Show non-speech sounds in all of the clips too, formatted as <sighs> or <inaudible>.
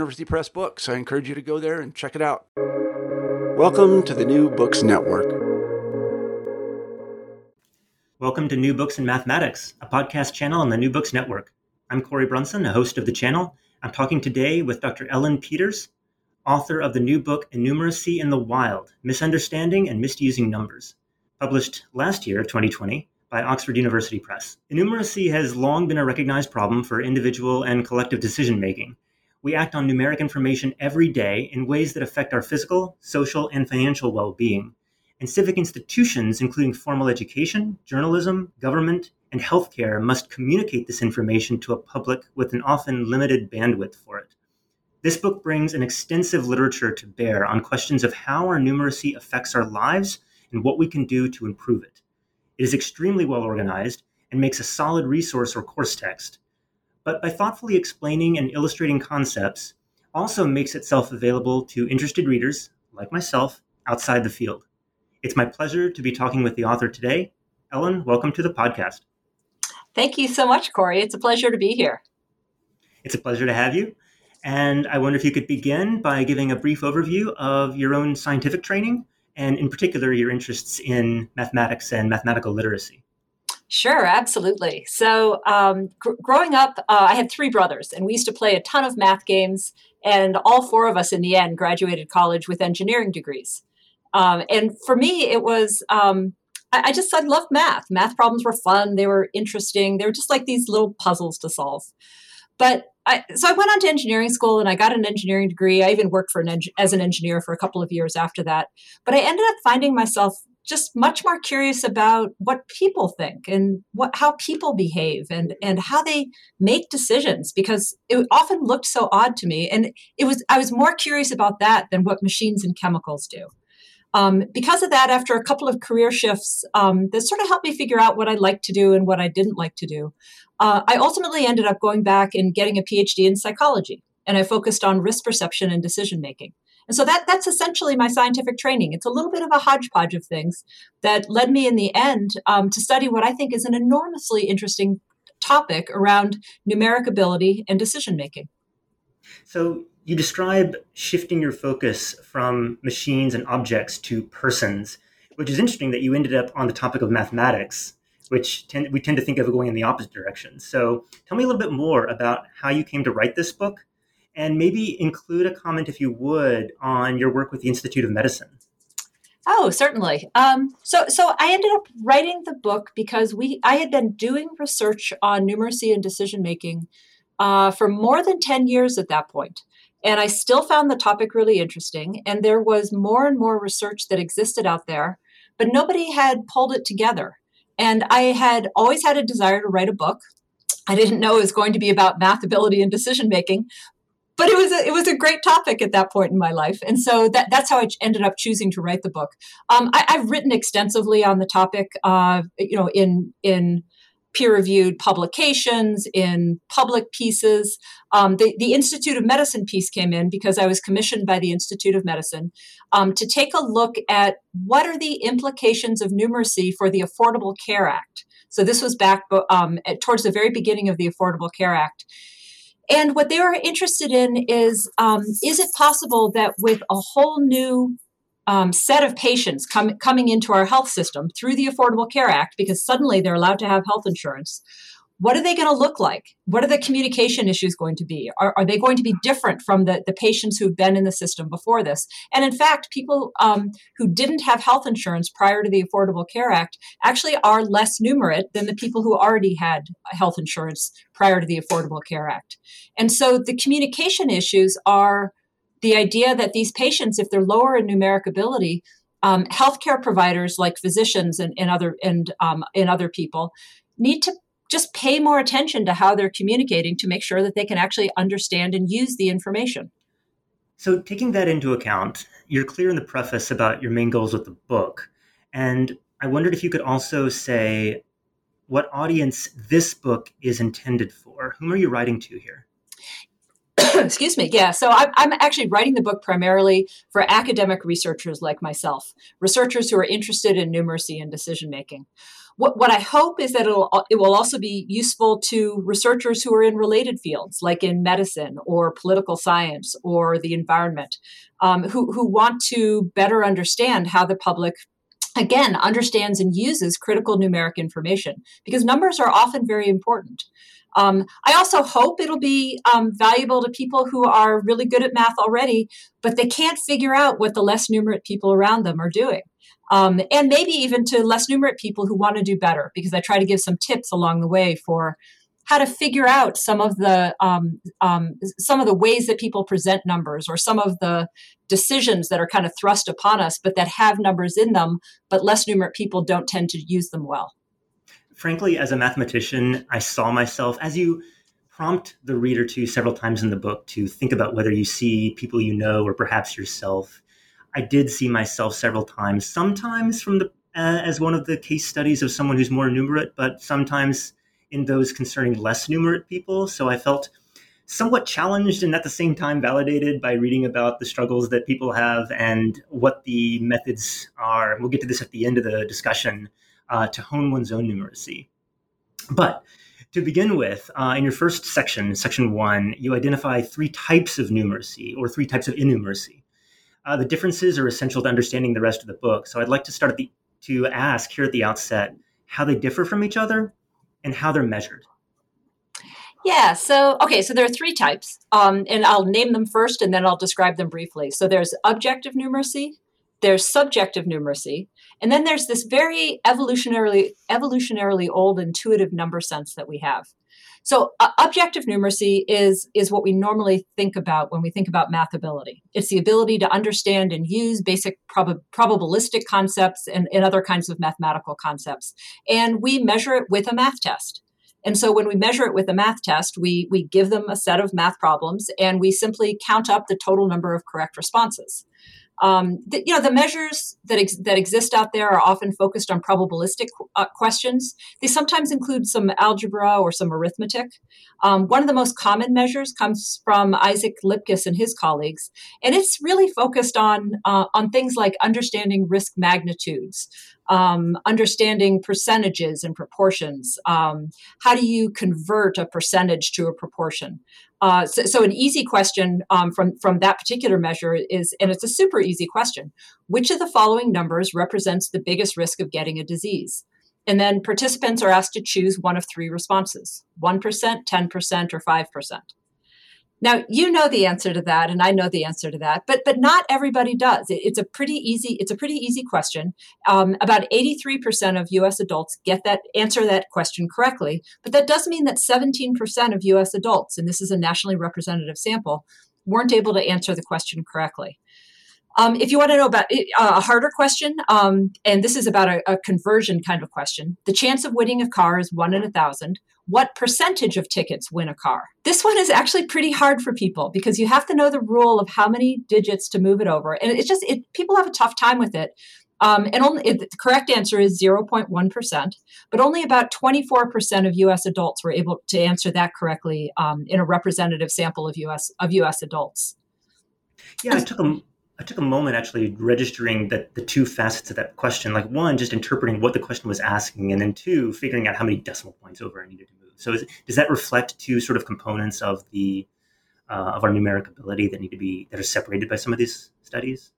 Press books. I encourage you to go there and check it out. Welcome to the New Books Network. Welcome to New Books in Mathematics, a podcast channel on the New Books Network. I'm Cory Brunson, a host of the channel. I'm talking today with Dr. Ellen Peters, author of the new book Innumeracy in the Wild Misunderstanding and Misusing Numbers, published last year, 2020, by Oxford University Press. Innumeracy has long been a recognized problem for individual and collective decision making. We act on numeric information every day in ways that affect our physical, social, and financial well being and civic institutions, including formal education, journalism, government, and healthcare, must communicate this information to a public with an often limited bandwidth for it. This book brings an extensive literature to bear on questions of how our numeracy affects our lives and what we can do to improve it. It is extremely well organized and makes a solid resource or course text, but by thoughtfully explaining and illustrating concepts, also makes itself available to interested readers, like myself, outside the field. It's my pleasure to be talking with the author today. Ellen, welcome to the podcast. Thank you so much, Cory. It's a pleasure to be here. It's a pleasure to have you. And I wonder if you could begin by giving a brief overview of your own scientific training and, in particular, your interests in mathematics and mathematical literacy. Sure, absolutely. So, um, gr- growing up, uh, I had three brothers, and we used to play a ton of math games. And all four of us, in the end, graduated college with engineering degrees. Um, and for me, it was um, I, I, just I loved math. Math problems were fun. They were interesting. They were just like these little puzzles to solve. But I, so I went on to engineering school and I got an engineering degree. I even worked for an as an engineer for a couple of years after that. But I ended up finding myself just much more curious about what people think and what how people behave and and how they make decisions because it often looked so odd to me and it was I was more curious about that than what machines and chemicals do. Um, because of that, after a couple of career shifts, um, that sort of helped me figure out what I liked to do and what I didn't like to do. Uh, I ultimately ended up going back and getting a PhD in psychology, and I focused on risk perception and decision making. And so that that's essentially my scientific training. It's a little bit of a hodgepodge of things that led me in the end um, to study what I think is an enormously interesting topic around numeric ability and decision making. So you describe shifting your focus from machines and objects to persons, which is interesting that you ended up on the topic of mathematics, which tend, we tend to think of going in the opposite direction. So tell me a little bit more about how you came to write this book, and maybe include a comment, if you would, on your work with the Institute of Medicine. Oh, certainly. Um, so, so I ended up writing the book because we I had been doing research on numeracy and decision making uh, for more than ten years at that. And I still found the topic really interesting. And there was more and more research that existed out there, but nobody had pulled it together. And I had always had a desire to write a book. I didn't know it was going to be about math ability and decision making, but it was a, it was a great topic at that point in my life, and so that, that's how I ended up choosing to write the book. Um, I, have written extensively on the topic, uh, you know, in in peer reviewed publications, in public pieces. Um, the, the, Institute of Medicine piece came in because I was commissioned by the Institute of Medicine um, to take a look at what are the implications of numeracy for the Affordable Care Act. So this was back um, at, towards the very beginning of the Affordable Care Act. And what they were interested in is um, is it possible that with a whole new um, set of patients com- coming into our health system through the Affordable Care Act, because suddenly they're allowed to have health insurance, what are they going to look like? What are the communication issues going to be? Are, are they going to be different from the, the patients who've been in the system before this? And in fact, people um, who didn't have health insurance prior to the Affordable Care Act actually are less numerate than the people who already had health insurance prior to the Affordable Care Act. And so the communication issues are the idea that these patients, if they're lower in numeric ability, um, healthcare providers like physicians and, and other and um, and other people need to just pay more attention to how they're communicating to make sure that they can actually understand and use the information. So, taking that into account, you're clear in the preface about your main goals with the book. And I wondered if you could also say what audience this book is intended for. Whom are you writing to here? <clears throat> Excuse me. Yeah. So I'm, I'm, actually writing the book primarily for academic researchers like myself, researchers who are interested in numeracy and decision making what, what I hope is that it'll, it will also be useful to researchers who are in related fields, like in medicine or political science or the environment, um, who, who want to better understand how the public again understands and uses critical numeric information because numbers are often very important. Um, I also hope it'll be um, valuable to people who are really good at math already, but they can't figure out what the less numerate people around them are doing um, and maybe even to less numerate people who want to do better because I try to give some tips along the way for how to figure out some of the um, um, some of the ways that people present numbers or some of the decisions that are kind of thrust upon us but that have numbers in them but less numerate people don't tend to use them well. Frankly as a mathematician i saw myself as you prompt the reader to several times in the book to think about whether you see people you know or perhaps yourself I did see myself several times, sometimes from the uh, as one of the case studies of someone who's more numerate, but sometimes in those concerning less numerate people. So I felt somewhat challenged and at the same time validated by reading about the struggles that people have and what the methods are. We'll get to this at the end of the discussion uh, to hone one's own numeracy. But to begin with, uh, in your first section, section one, you identify three types of numeracy or three types of innumeracy. Uh, the differences are essential to understanding the rest of the book. So I'd like to start the to ask here at the outset how they differ from each other and how they're measured. Yeah. So okay. So there are three types, um, and I'll name them first, and then I'll describe them briefly. So there's objective numeracy, there's subjective numeracy, and then there's this very evolutionarily evolutionarily old intuitive number sense that we have. So uh, objective numeracy is is what we normally think about when we think about math ability. It's the ability to understand and use basic prob- probabilistic concepts and, and other kinds of mathematical concepts. And we measure it with a math test. And so when we measure it with a math test, we, we give them a set of math problems and we simply count up the total number of correct responses. Um, the, you know, the measures that ex- that exist out there are often focused on probabilistic uh, questions. They sometimes include some algebra or some arithmetic. Um, one of the most common measures comes from Isaac Lipkus and his colleagues, and it's really focused on uh, on things like understanding risk magnitudes, um, understanding percentages and proportions. Um, how do you convert a percentage to a proportion? Uh, so, so, an easy question um, from from that particular measure is, and it's a super easy question: which of the following numbers represents the biggest risk of getting a disease? And then participants are asked to choose one of three responses: one percent, ten percent, or five percent. Now you know the answer to that, and I know the answer to that, but but not everybody does. It, it's a pretty easy it's a pretty easy question. Um, about eighty three percent of U.S. adults get that answer that question correctly, but that does mean that seventeen percent of U.S. adults, and this is a nationally representative sample, weren't able to answer the question correctly. Um, if you want to know about uh, a harder question, um, and this is about a, a, conversion kind of question, the chance of winning a car is one in a thousand. What percentage of tickets win a car? This one is actually pretty hard for people because you have to know the rule of how many digits to move it over, and it's just it, people have a tough time with it. Um, and only the correct answer is 0.1%, but only about 24% of US adults were able to answer that correctly um, in a representative sample of US of US adults. Yeah, I took I took a moment actually registering that the two facets of that question. Like one, just interpreting what the question was asking, and then two, figuring out how many decimal points over I needed to move. So is, does that reflect two sort of components of the uh, of our numeric ability that need to be that are separated by some of these studies?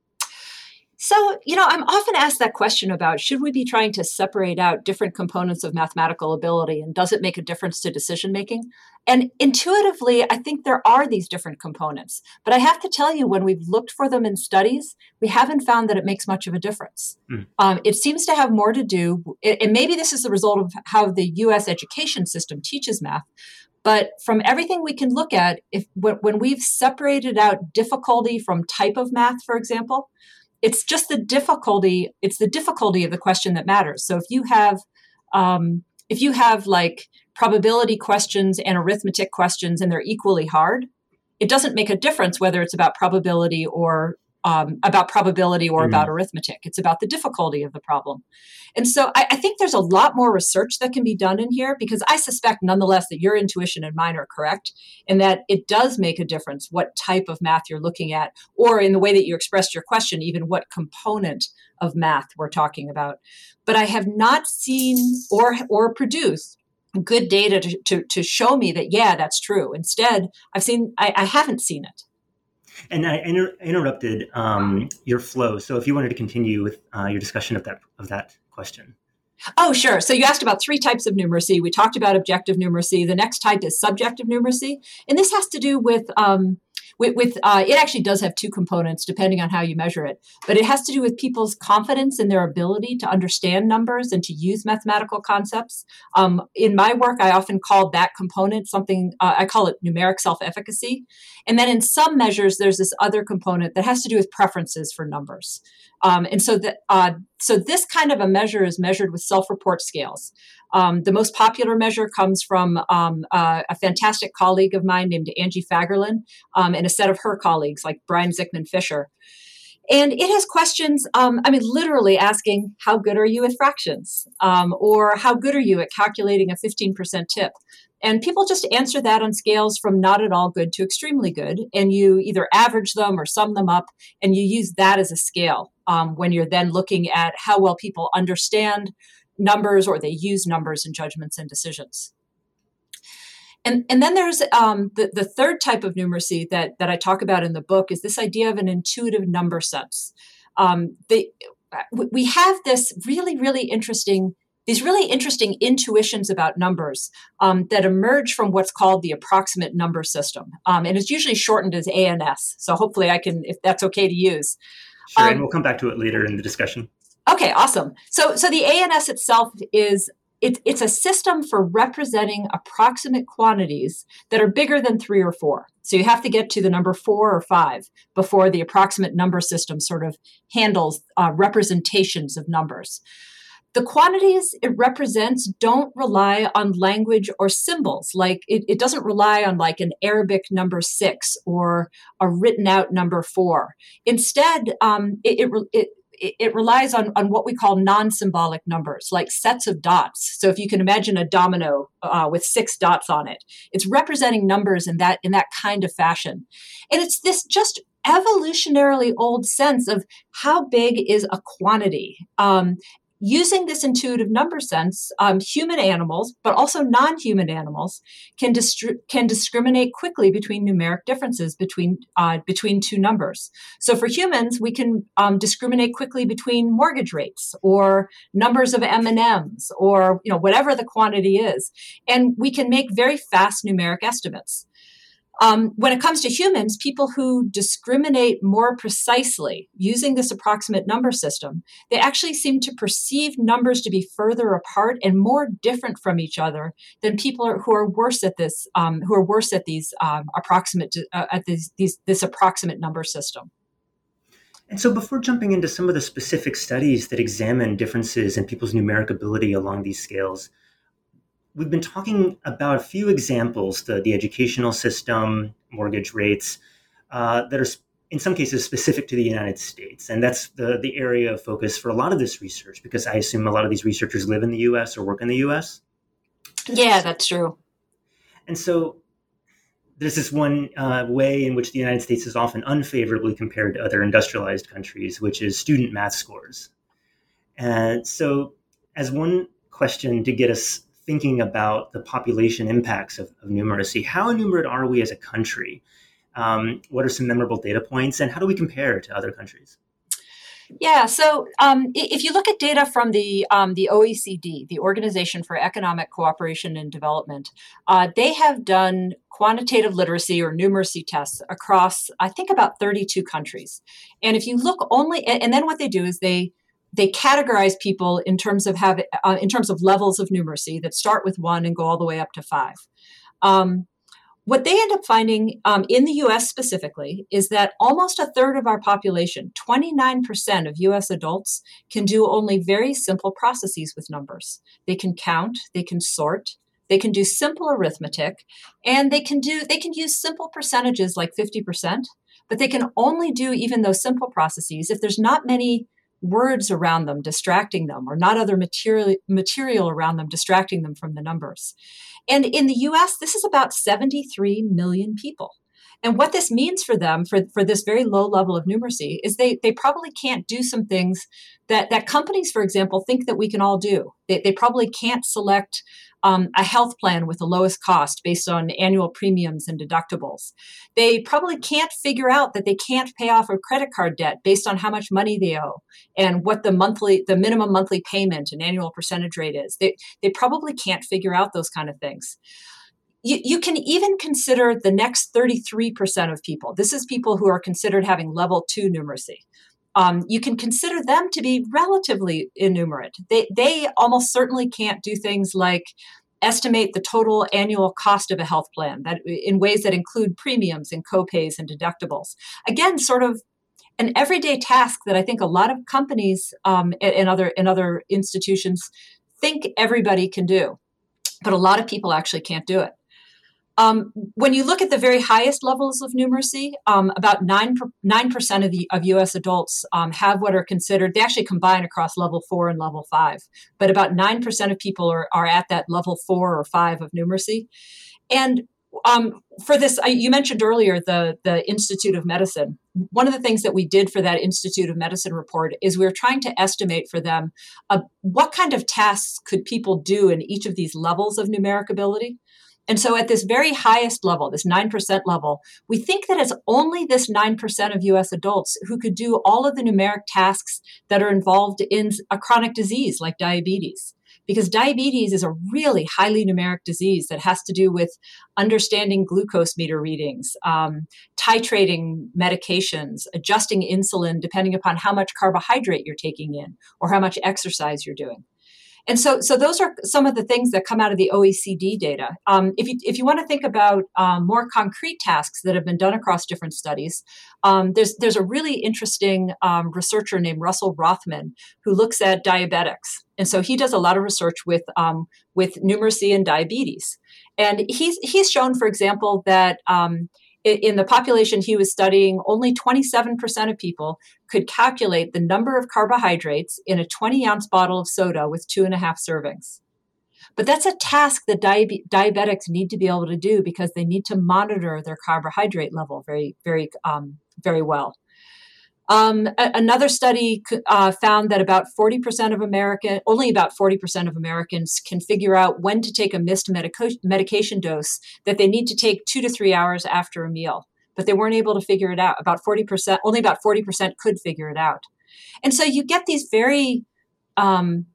So, you know, I'm often asked that question about should we be trying to separate out different components of mathematical ability and does it make a difference to decision making? And intuitively, I think there are these different components. But I have to tell you, when we've looked for them in studies, we haven't found that it makes much of a difference. Mm. Um, it seems to have more to do, and maybe this is the result of how the US education system teaches math. But from everything we can look at, if when we've separated out difficulty from type of math, for example, it's just the difficulty it's the difficulty of the question that matters. So if you have um, if you have like probability questions and arithmetic questions and they're equally hard it doesn't make a difference whether it's about probability or um, about probability or mm about arithmetic. It's about the difficulty of the problem. And so I, I, think there's a lot more research that can be done in here because I suspect, nonetheless, that your intuition and mine are correct and that it does make a difference what type of math you're looking at, or in the way that you expressed your question, even what component of math we're talking about. But I have not seen or or produced good data to, to, to show me that yeah that's true instead i've seen I, I haven't seen it and I inter- interrupted um, your flow. So if you wanted to continue with uh, your discussion of that of that question. Oh, sure. So you asked about three types of numeracy. We talked about objective numeracy. The next type is subjective numeracy, and this has to do with um, with, with uh, it actually does have two components depending on how you measure it but it has to do with people's confidence in their ability to understand numbers and to use mathematical concepts. Um, in my work i often call that component something uh, i call it numeric self-efficacy. And then in some measures there's this other component that has to do with preferences for numbers. Um, and so that uh, so this kind of a measure is measured with self-report scales um, the most popular measure comes from um, a fantastic colleague of mine named Angie Fagerlin um, and a set of her colleagues like Brian Zikmund-Fisher. And it has questions, um, I mean, literally asking, how good are you at fractions? Um, or how good are you at calculating a 15% tip? And people just answer that on scales from not at all good to extremely good. And you either average them or sum them up, and you use that as a scale um, when you're then looking at how well people understand numbers or they use numbers in judgments and decisions. And, and then there's um, the, the third type of numeracy that, that I talk about in the book is this idea of an intuitive number sense. Um, we have this really, really interesting these really interesting intuitions about numbers um, that emerge from what's called the approximate number system. Um, and it's usually shortened as ANS. So hopefully I can, if that's okay to use. Sure, um, and we'll come back to it later in the discussion. Okay, awesome. So, so the ANS itself is it, it's a system for representing approximate quantities that are bigger than three or four. So you have to get to the number four or five before the approximate number system sort of handles uh, representations of numbers. The quantities it represents don't rely on language or symbols. Like it, it doesn't rely on like an Arabic number six or a written out number four. Instead, um, it, it, it it, relies on, on what we call non-symbolic numbers, like sets of dots. So if you can imagine a domino uh, with six dots on it, it's representing numbers in that in that kind of fashion, and it's this just evolutionarily old sense of how big is a quantity um, Using this intuitive number sense, um, human animals, but also non human animals, can, distri- can discriminate quickly between numeric differences between, uh, between two numbers. So for humans, we can um, discriminate quickly between mortgage rates or numbers of M&Ms or you know, whatever the quantity is. And we can make very fast numeric estimates. Um, when it comes to humans, people who discriminate more precisely using this approximate number system, they actually seem to perceive numbers to be further apart and more different from each other than people are, who are worse at this, um, who are worse at these um, approximate uh, at these, this approximate number system. And so, before jumping into some of the specific studies that examine differences in people's numeric ability along these scales, we've been talking about a few examples the, the educational system, mortgage rates, uh, that are in some cases specific to the United States. And that's the, the area of focus for a lot of this research because I assume a lot of these researchers live in the US or work in the US. Yeah, that's true. And so there's this one uh, way in which the United States is often unfavorably compared to other industrialized countries, which is student math scores. And so, as one question to get us thinking about the population impacts of, of numeracy, how innumerate are we as a country? Um, what are some memorable data points, and how do we compare to other countries? Yeah, so um, if you look at data from the um, the OECD, the Organization for Economic Cooperation and Development, uh, they have done quantitative literacy or numeracy tests across, I think, about 32 countries. And if you look only, and then what they do is they they categorize people in terms of have uh, in terms of levels of numeracy that start with one and go all the way up to five. Um, what they end up finding um, in the US specifically is that almost a third of our population, 29% of US adults, can do only very simple processes with numbers. They can count, they can sort, they can do simple arithmetic, and they can do they can use simple percentages like 50%, but they can only do even those simple processes if there's not many words around them distracting them or not other material material around them distracting them from the numbers. And in the US, this is about 73 million people. And what this means for them, for, for this very low level of numeracy, is they, they probably can't do some things that, that companies, for example, think that we can all do. They, they probably can't select um, a health plan with the lowest cost based on annual premiums and deductibles. They probably can't figure out that they can't pay off a credit card debt based on how much money they owe and what the monthly, the minimum monthly payment and annual percentage rate is. They, they probably can't figure out those kind of things. You, you, can even consider the next 33% of people. This is people who are considered having level two numeracy um, you can consider them to be relatively innumerate. They, they almost certainly can't do things like estimate the total annual cost of a health plan that in ways that include premiums and copays and deductibles. Again, sort of an everyday task that I think a lot of companies um, and other and other institutions think everybody can do, but a lot of people actually can't do it. Um, when you look at the very highest levels of numeracy, um, about 9, 9% of, the, of US adults um, have what are considered, they actually combine across level 4 and level 5, but about 9% of people are, are at that level 4 or 5 of numeracy. And um, for this, I, you mentioned earlier the, the Institute of Medicine. One of the things that we did for that Institute of Medicine report is we were trying to estimate for them uh, what kind of tasks could people do in each of these levels of numeric ability. And so at this very highest level, this 9% level, we think that it's only this 9% of US adults who could do all of the numeric tasks that are involved in a chronic disease like diabetes. Because diabetes is a really highly numeric disease that has to do with understanding glucose meter readings, um, titrating medications, adjusting insulin depending upon how much carbohydrate you're taking in or how much exercise you're doing. And so, so those are some of the things that come out of the OECD data. Um, if you if you want to think about um, more concrete tasks that have been done across different studies, um, there's there's a really interesting um, researcher named Russell Rothman who looks at diabetics, and so he does a lot of research with um, with numeracy and diabetes. And he's he's shown, for example, that um, in the population he was studying, only 27% of people could calculate the number of carbohydrates in a 20 ounce bottle of soda with two and a half servings. But that's a task that diabe- diabetics need to be able to do because they need to monitor their carbohydrate level very, very, um, very well. Um, a- another study uh, found that about 40% of American, only about 40% of Americans can figure out when to take a missed medico- medication dose that they need to take two to three hours after a meal. But they weren't able to figure it out. About 40%, only about 40% could figure it out. And so you get these very, um,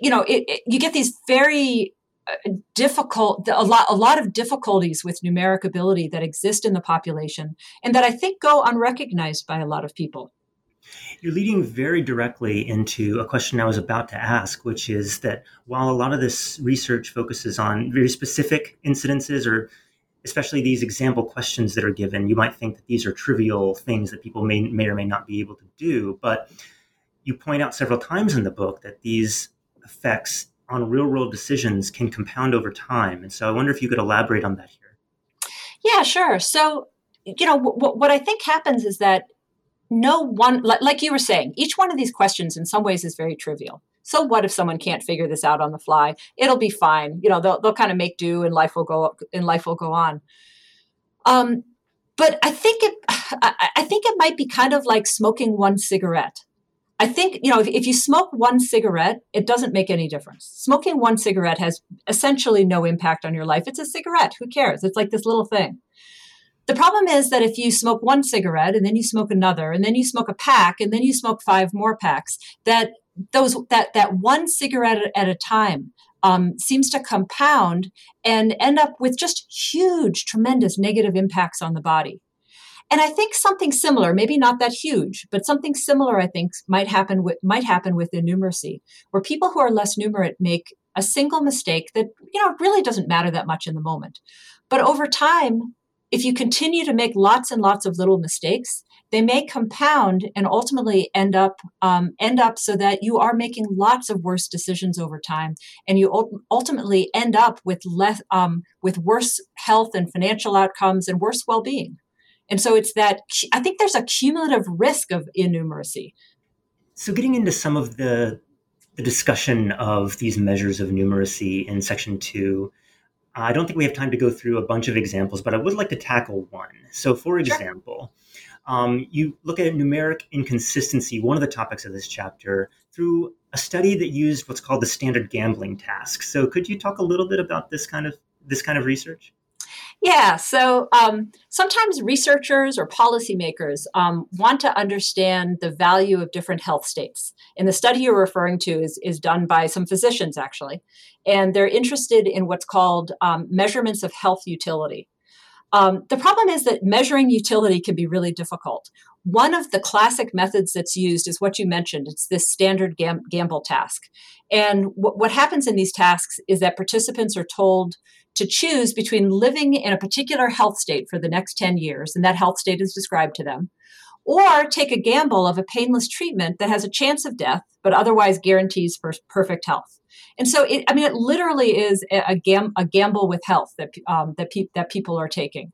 you know, it, it, you get these very difficult a lot a lot of difficulties with numeric ability that exist in the population and that I think go unrecognized by a lot of people. You're leading very directly into a question I was about to ask, which is that while a lot of this research focuses on very specific incidences or especially these example questions that are given, you might think that these are trivial things that people may, may or may not be able to do. But you point out several times in the book that these effects on real world decisions can compound over time. And so I wonder if you could elaborate on that here. Yeah, sure. So you know, w- what I think happens is that no one, like you were saying, each one of these questions in some ways is very trivial. So what if someone can't figure this out on the fly? It'll be fine. You know, they'll they'll kind of make do, and life will go and life will go on. Um, but I think it, <sighs> I think it might be kind of like smoking one cigarette. I think, you know, if, if, you smoke one cigarette, it doesn't make any difference. Smoking one cigarette has essentially no impact on your life. It's a cigarette. Who cares? It's like this little thing. The problem is that if you smoke one cigarette and then you smoke another and then you smoke a pack and then you smoke five more packs, that those that that one cigarette at a time um, seems to compound and end up with just huge, tremendous negative impacts on the body. And I think something similar, maybe not that huge, but something similar, I think, might happen with might happen with innumeracy, where people who are less numerate make a single mistake that you know really doesn't matter that much in the moment, but over time, if you continue to make lots and lots of little mistakes, they may compound and ultimately end up um, end up so that you are making lots of worse decisions over time, and you ultimately end up with less um, with worse health and financial outcomes and worse well being. And so it's that I think there's a cumulative risk of innumeracy. So getting into some of the the discussion of these measures of numeracy in section two, I don't think we have time to go through a bunch of examples, but I would like to tackle one. So, for example, sure. um, you look at numeric inconsistency, one of the topics of this chapter, through a study that used what's called the standard gambling task. So, could you talk a little bit about this kind of this kind of research? Yeah, so um, sometimes researchers or policymakers um, want to understand the value of different health states. And the study you're referring to is, is done by some physicians, actually. And they're interested in what's called um, measurements of health utility. Um, the problem is that measuring utility can be really difficult. One of the classic methods that's used is what you mentioned. It's this standard gam- gamble task. And what happens in these tasks is that participants are told to choose between living in a particular health state for the next 10 years, and that health state is described to them, or take a gamble of a painless treatment that has a chance of death, but otherwise guarantees perfect health. And so, it, I mean, it literally is a, a, gam- a gamble with health that, um, that, pe- that people are taking.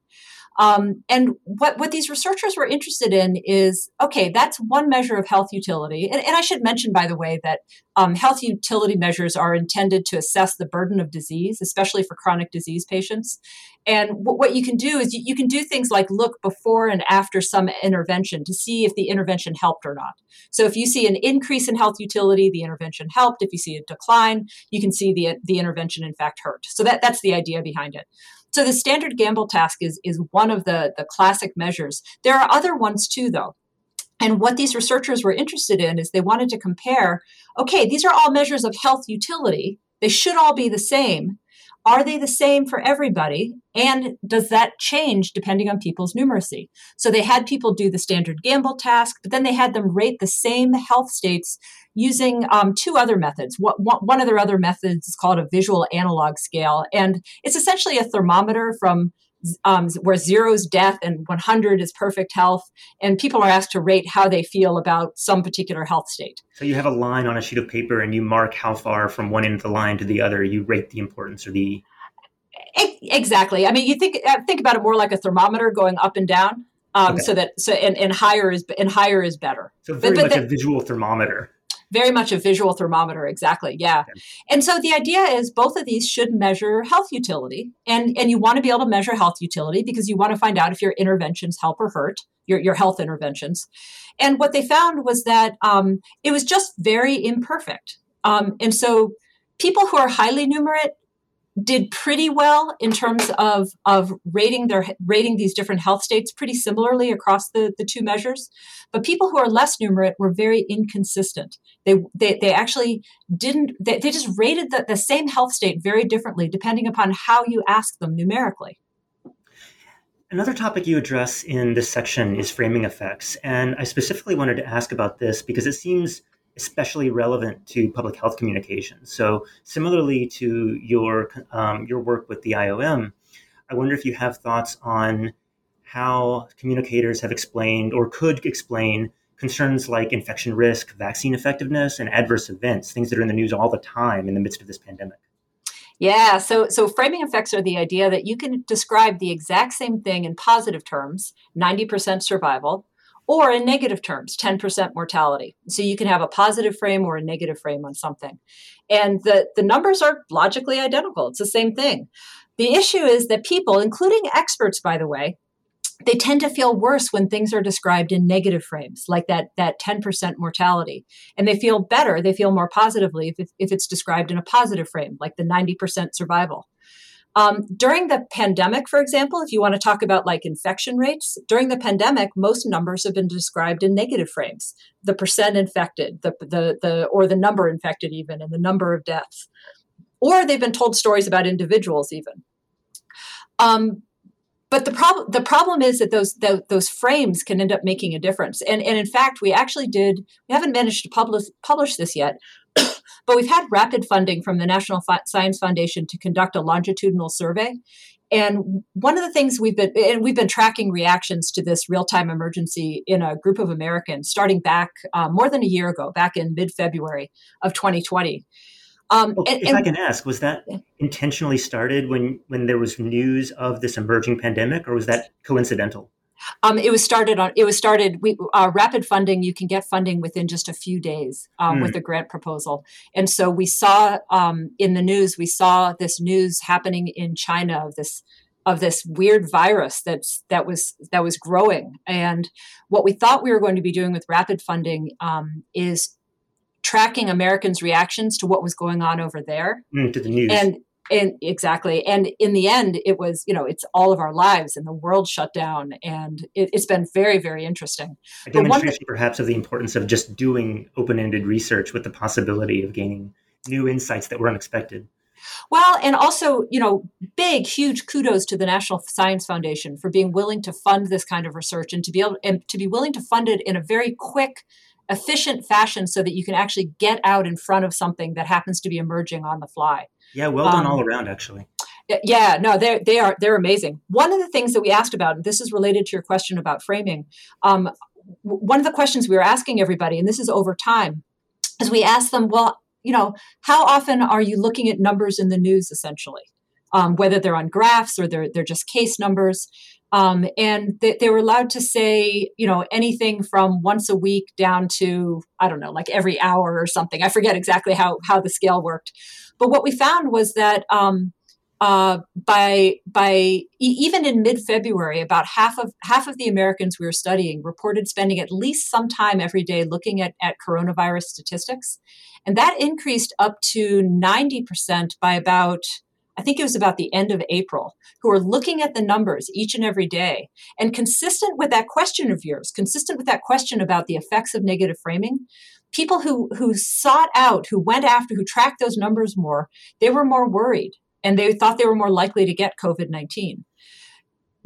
Um, and what, what these researchers were interested in is okay, that's one measure of health utility. And, and I should mention, by the way, that um, health utility measures are intended to assess the burden of disease, especially for chronic disease patients. And w- what you can do is you, you can do things like look before and after some intervention to see if the intervention helped or not. So if you see an increase in health utility, the intervention helped. If you see a decline, you can see the, the intervention in fact hurt. So that, that's the idea behind it. So the standard gamble task is, is one of the, the classic measures. There are other ones too, though. And what these researchers were interested in is they wanted to compare okay, these are all measures of health utility. They should all be the same. Are they the same for everybody? And does that change depending on people's numeracy? So they had people do the standard gamble task, but then they had them rate the same health states using um, two other methods. One of their other methods is called a visual analog scale, and it's essentially a thermometer from um, where zero is death and 100 is perfect health, and people are asked to rate how they feel about some particular health state. So you have a line on a sheet of paper, and you mark how far from one end of the line to the other. You rate the importance or the exactly. I mean, you think uh, think about it more like a thermometer going up and down. Um, okay. So that so and, and higher is and higher is better. So very but, but much that, a visual thermometer very much a visual thermometer exactly yeah. Okay. and so the idea is both of these should measure health utility and and you want to be able to measure health utility because you want to find out if your interventions help or hurt your, your health interventions. And what they found was that um, it was just very imperfect. Um, and so people who are highly numerate did pretty well in terms of of rating their rating these different health states pretty similarly across the, the two measures. But people who are less numerate were very inconsistent. They they, they actually didn't they, they just rated the, the same health state very differently depending upon how you ask them numerically. Another topic you address in this section is framing effects. And I specifically wanted to ask about this because it seems especially relevant to public health communications. So, similarly to your um, your work with the IOM, I wonder if you have thoughts on how communicators have explained or could explain concerns like infection risk, vaccine effectiveness, and adverse events, things that are in the news all the time in the midst of this pandemic. Yeah, so so framing effects are the idea that you can describe the exact same thing in positive terms, 90% survival, or in negative terms, 10% mortality. So you can have a positive frame or a negative frame on something. And the, the numbers are logically identical. It's the same thing. The issue is that people, including experts, by the way, they tend to feel worse when things are described in negative frames, like that, that 10% mortality. And they feel better, they feel more positively if, if it's described in a positive frame, like the 90% survival. Um, during the pandemic, for example, if you want to talk about like infection rates, during the pandemic, most numbers have been described in negative frames: the percent infected, the the the or the number infected, even, and the number of deaths. Or they've been told stories about individuals, even. Um, but the problem the problem is that those the, those frames can end up making a difference. And and in fact, we actually did. We haven't managed to publish publish this yet, but we've had rapid funding from the National Science Foundation to conduct a longitudinal survey. And one of the things we've been and we've been tracking reactions to this real-time emergency in a group of Americans starting back uh, more than a year ago, back in mid-February of 2020. Um, well, and, if and, I can ask, was that intentionally started when when there was news of this emerging pandemic, or was that coincidental? Um, it was started on. It was started. We uh, rapid funding. You can get funding within just a few days um, mm. with a grant proposal. And so we saw um, in the news. We saw this news happening in China of this of this weird virus that's that was that was growing. And what we thought we were going to be doing with rapid funding um, is tracking Americans' reactions to what was going on over there mm, to the news. And and exactly. And in the end it was you know it's all of our lives and the world shut down and it, has been very very interesting. A demonstration perhaps of the importance of just doing open-ended research with the possibility of gaining new insights that were unexpected. Well and also you know big huge kudos to the national science foundation for being willing to fund this kind of research and to be able and to be willing to fund it in a very quick efficient fashion so that you can actually get out in front of something that happens to be emerging on the fly yeah, well done um, all around, actually. Yeah, no, they they are they're amazing. One of the things that we asked about, and this is related to your question about framing. Um, one of the questions we were asking everybody, and this is over time, is we asked them, well, you know, how often are you looking at numbers in the news, essentially, um, whether they're on graphs or they're they're just case numbers. Um, and they, they, were allowed to say, you know, anything from once a week down to I don't know, like every hour or something. I forget exactly how how the scale worked. But what we found was that um, uh, by by even in mid February, about half of half of the Americans we were studying reported spending at least some time every day looking at at coronavirus statistics, and that increased up to ninety percent by about. I think it was about the end of April, who are looking at the numbers each and every day. And consistent with that question of yours, consistent with that question about the effects of negative framing, people who who sought out, who went after, who tracked those numbers more, they were more worried and they thought they were more likely to get COVID 19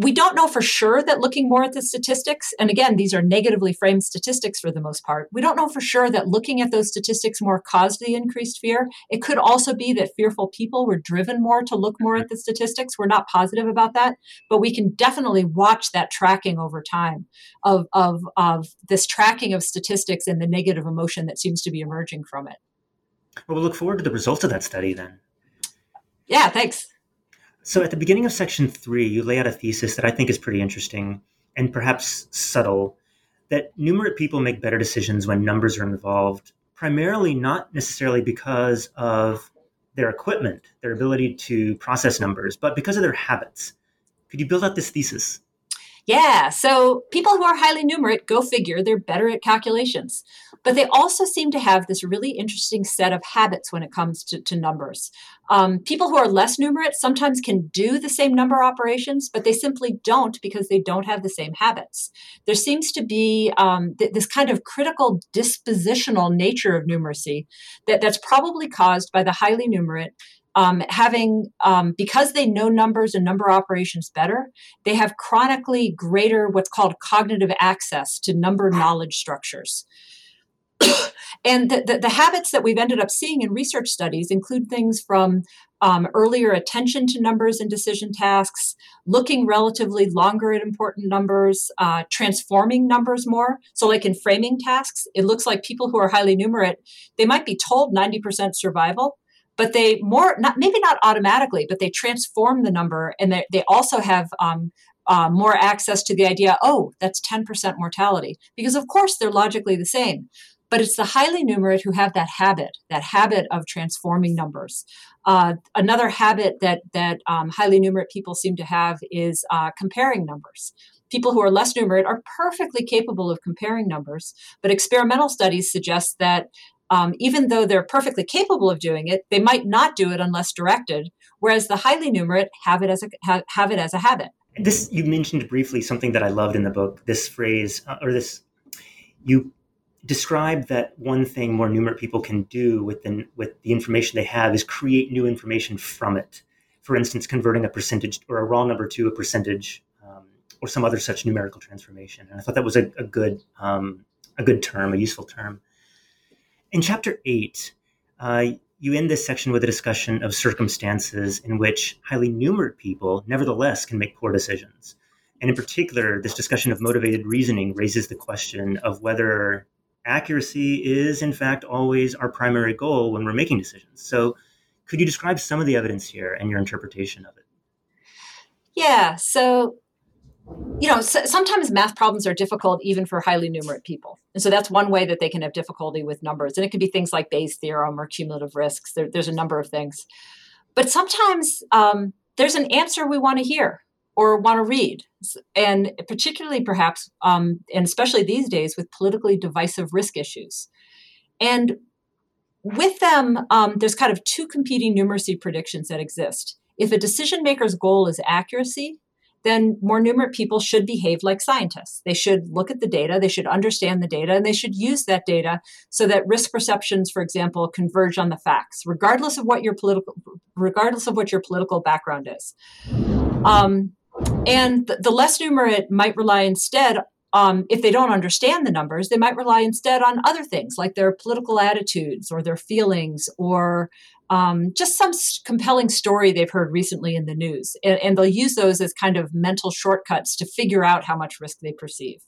we don't know for sure that looking more at the statistics, and again, these are negatively framed statistics for the most part, we don't know for sure that looking at those statistics more caused the increased fear. It could also be that fearful people were driven more to look more at the statistics. We're not positive about that, but we can definitely watch that tracking over time of, of, of this tracking of statistics and the negative emotion that seems to be emerging from it. Well, we'll look forward to the results of that study then. Yeah, thanks. So, at the beginning of section three, you lay out a thesis that I think is pretty interesting and perhaps subtle that numerate people make better decisions when numbers are involved, primarily not necessarily because of their equipment, their ability to process numbers, but because of their habits. Could you build out this thesis? Yeah, so people who are highly numerate, go figure, they're better at calculations. But they also seem to have this really interesting set of habits when it comes to, to numbers. Um, people who are less numerate sometimes can do the same number operations, but they simply don't because they don't have the same habits. There seems to be um, th- this kind of critical dispositional nature of numeracy that, that's probably caused by the highly numerate um, having um, because they know numbers and number operations better they have chronically greater what's called cognitive access to number knowledge structures <coughs> and the, the, the, habits that we've ended up seeing in research studies include things from um, earlier attention to numbers and decision tasks, looking relatively longer at important numbers, uh, transforming numbers more. So, like in framing tasks, it looks like people who are highly numerate, they might be told 90% survival, but they more not maybe not automatically, but they transform the number, and they, they also have um, uh, more access to the idea. Oh, that's ten percent mortality, because of course they're logically the same. But it's the highly numerate who have that habit, that habit of transforming numbers. Uh, another habit that that um, highly numerate people seem to have is uh, comparing numbers. People who are less numerate are perfectly capable of comparing numbers, but experimental studies suggest that um, even though they're perfectly capable of doing it, they might not do it unless directed. Whereas the highly numerate have it as a have, have it as a habit. This you mentioned briefly something that I loved in the book. This phrase uh, or this you describe that one thing more numerate people can do with the, with the information they have is create new information from it. For instance, converting a percentage or a raw number to a percentage um, or some other such numerical transformation. And I thought that was a, a good um, a good term, a useful term. In chapter eight, uh, you end this section with a discussion of circumstances in which highly numerate people, nevertheless, can make poor decisions. And in particular, this discussion of motivated reasoning raises the question of whether accuracy is, in fact, always our primary goal when we're making decisions. So, could you describe some of the evidence here and your interpretation of it? Yeah. So, you know, sometimes math problems are difficult even for highly numerate people. And so that's one way that they can have difficulty with numbers. And it can be things like Bayes' theorem or cumulative risks. There, there's a number of things. But sometimes um, there's an answer we want to hear or want to read. And particularly, perhaps, um, and especially these days with politically divisive risk issues. And with them, um, there's kind of two competing numeracy predictions that exist. If a decision maker's goal is accuracy, then more numerate people should behave like scientists. They should look at the data, they should understand the data, and they should use that data so that risk perceptions, for example, converge on the facts, regardless of what your political, regardless of what your political background is. Um, and the, less numerate might rely instead um, if they don't understand the numbers, they might rely instead on other things like their political attitudes or their feelings or um, just some compelling story they've heard recently in the news. And, and, they'll use those as kind of mental shortcuts to figure out how much risk they perceive.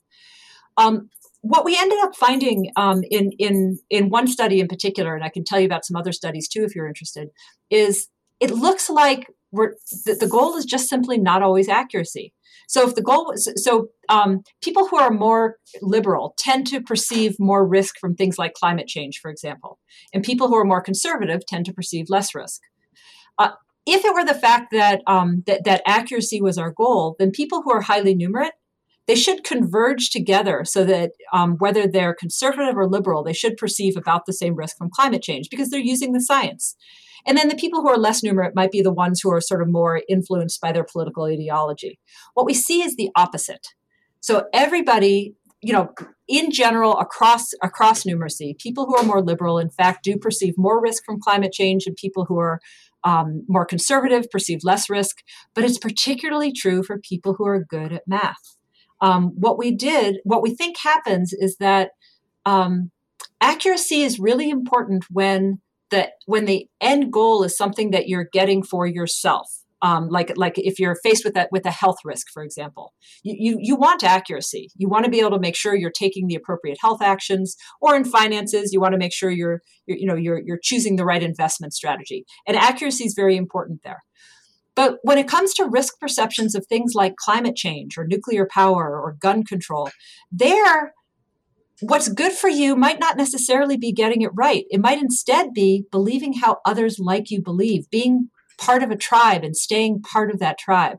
Um, what we ended up finding um, in, in, in one study in particular, and I can tell you about some other studies too if you're interested, is it looks like we're, the, the goal is just simply not always accuracy. So if the goal was so um, people who are more liberal tend to perceive more risk from things like climate change, for example, and people who are more conservative tend to perceive less risk. Uh, if it were the fact that, um, that that accuracy was our goal, then people who are highly numerate they should converge together so that um, whether they're conservative or liberal, they should perceive about the same risk from climate change because they're using the science. And then the people who are less numerate might be the ones who are sort of more influenced by their political ideology. What we see is the opposite. So everybody, you know, in general, across across numeracy, people who are more liberal, in fact, do perceive more risk from climate change, and people who are um, more conservative perceive less risk. But it's particularly true for people who are good at math. Um, what we did, what we think happens, is that um, accuracy is really important when that when the end goal is something that you're getting for yourself um, like like if you're faced with that with a health risk for example you, you you want accuracy. You want to be able to make sure you're taking the appropriate health actions or in finances you want to make sure you're, you're you know you're you're choosing the right investment strategy. And accuracy is very important there. But when it comes to risk perceptions of things like climate change or nuclear power or gun control there what's good for you might not necessarily be getting it right. It might instead be believing how others like you believe, being part of a tribe and staying part of that tribe.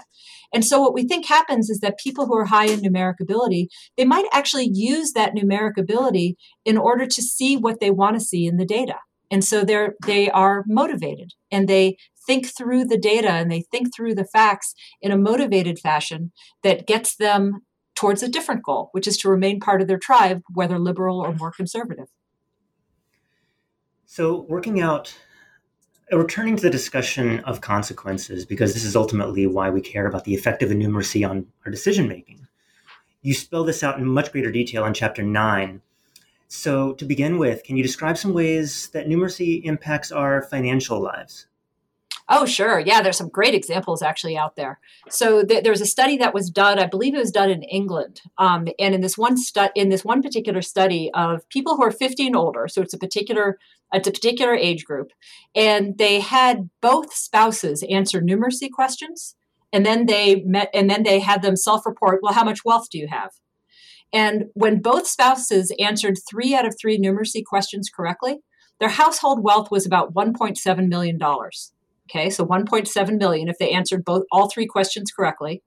And so what we think happens is that people who are high in numeric ability, they might actually use that numeric ability in order to see what they want to see in the data. And so they're they are motivated and they think through the data and they think through the facts in a motivated fashion that gets them towards a different goal, which is to remain part of their tribe, whether liberal or more conservative. So, working out, uh, returning to the discussion of consequences, because this is ultimately why we care about the effect of numeracy on our decision making. You spell this out in much greater detail in chapter nine. So, to begin with, can you describe some ways that numeracy impacts our financial lives? Oh, sure. Yeah, there's some great examples actually out there. So th- there was a study that was done, I believe it was done in England, um, and in this one stu- in this one particular study of people who are 50 and older. So it's a particular it's a particular age group, and they had both spouses answer numeracy questions, and then they met and then they had them self-report. Well, how much wealth do you have? And when both spouses answered three out of three numeracy questions correctly, their household wealth was about 1.7 million dollars. Okay, so 1.7 million if they answered both all three questions correctly.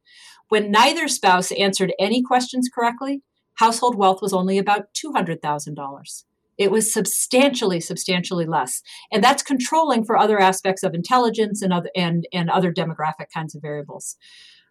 When neither spouse answered any questions correctly, household wealth was only about $200,000. It was substantially, substantially less. And that's controlling for other aspects of intelligence and other and, and other demographic kinds of variables.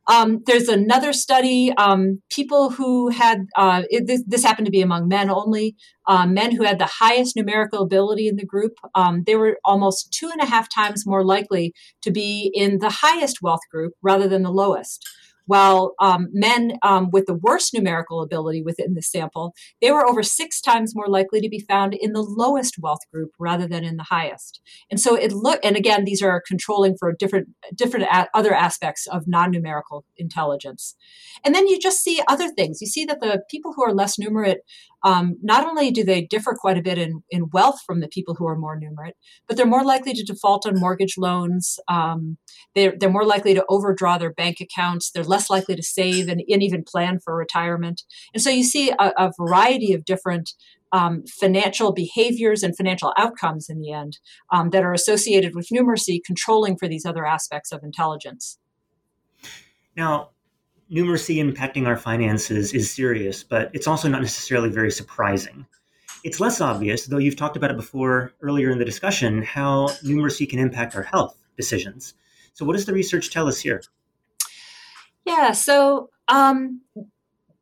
Um, there's another study, um, people who had, uh, it, this, this, happened to be among men only, um, men who had the highest numerical ability in the group, um, they were almost two and a half times more likely to be in the highest wealth group rather than the lowest while um, men um, with the worst numerical ability within the sample, they were over six times more likely to be found in the lowest wealth group rather than in the highest. And so it look, and again, these are controlling for different different a- other aspects of non-numerical intelligence. And then you just see other things. You see that the people who are less numerate um, not only do they differ quite a bit in, in wealth from the people who are more numerate, but they're more likely to default on mortgage loans. Um, they're, they're more likely to overdraw their bank accounts. They're less likely to save and, and even plan for retirement. And so you see a, a variety of different um, financial behaviors and financial outcomes in the end um, that are associated with numeracy controlling for these other aspects of intelligence. Now, numeracy impacting our finances is serious, but it's also not necessarily very surprising. It's less obvious, though you've talked about it before earlier in the discussion, how numeracy can impact our health decisions. So, what does the research tell us here? Yeah, so um,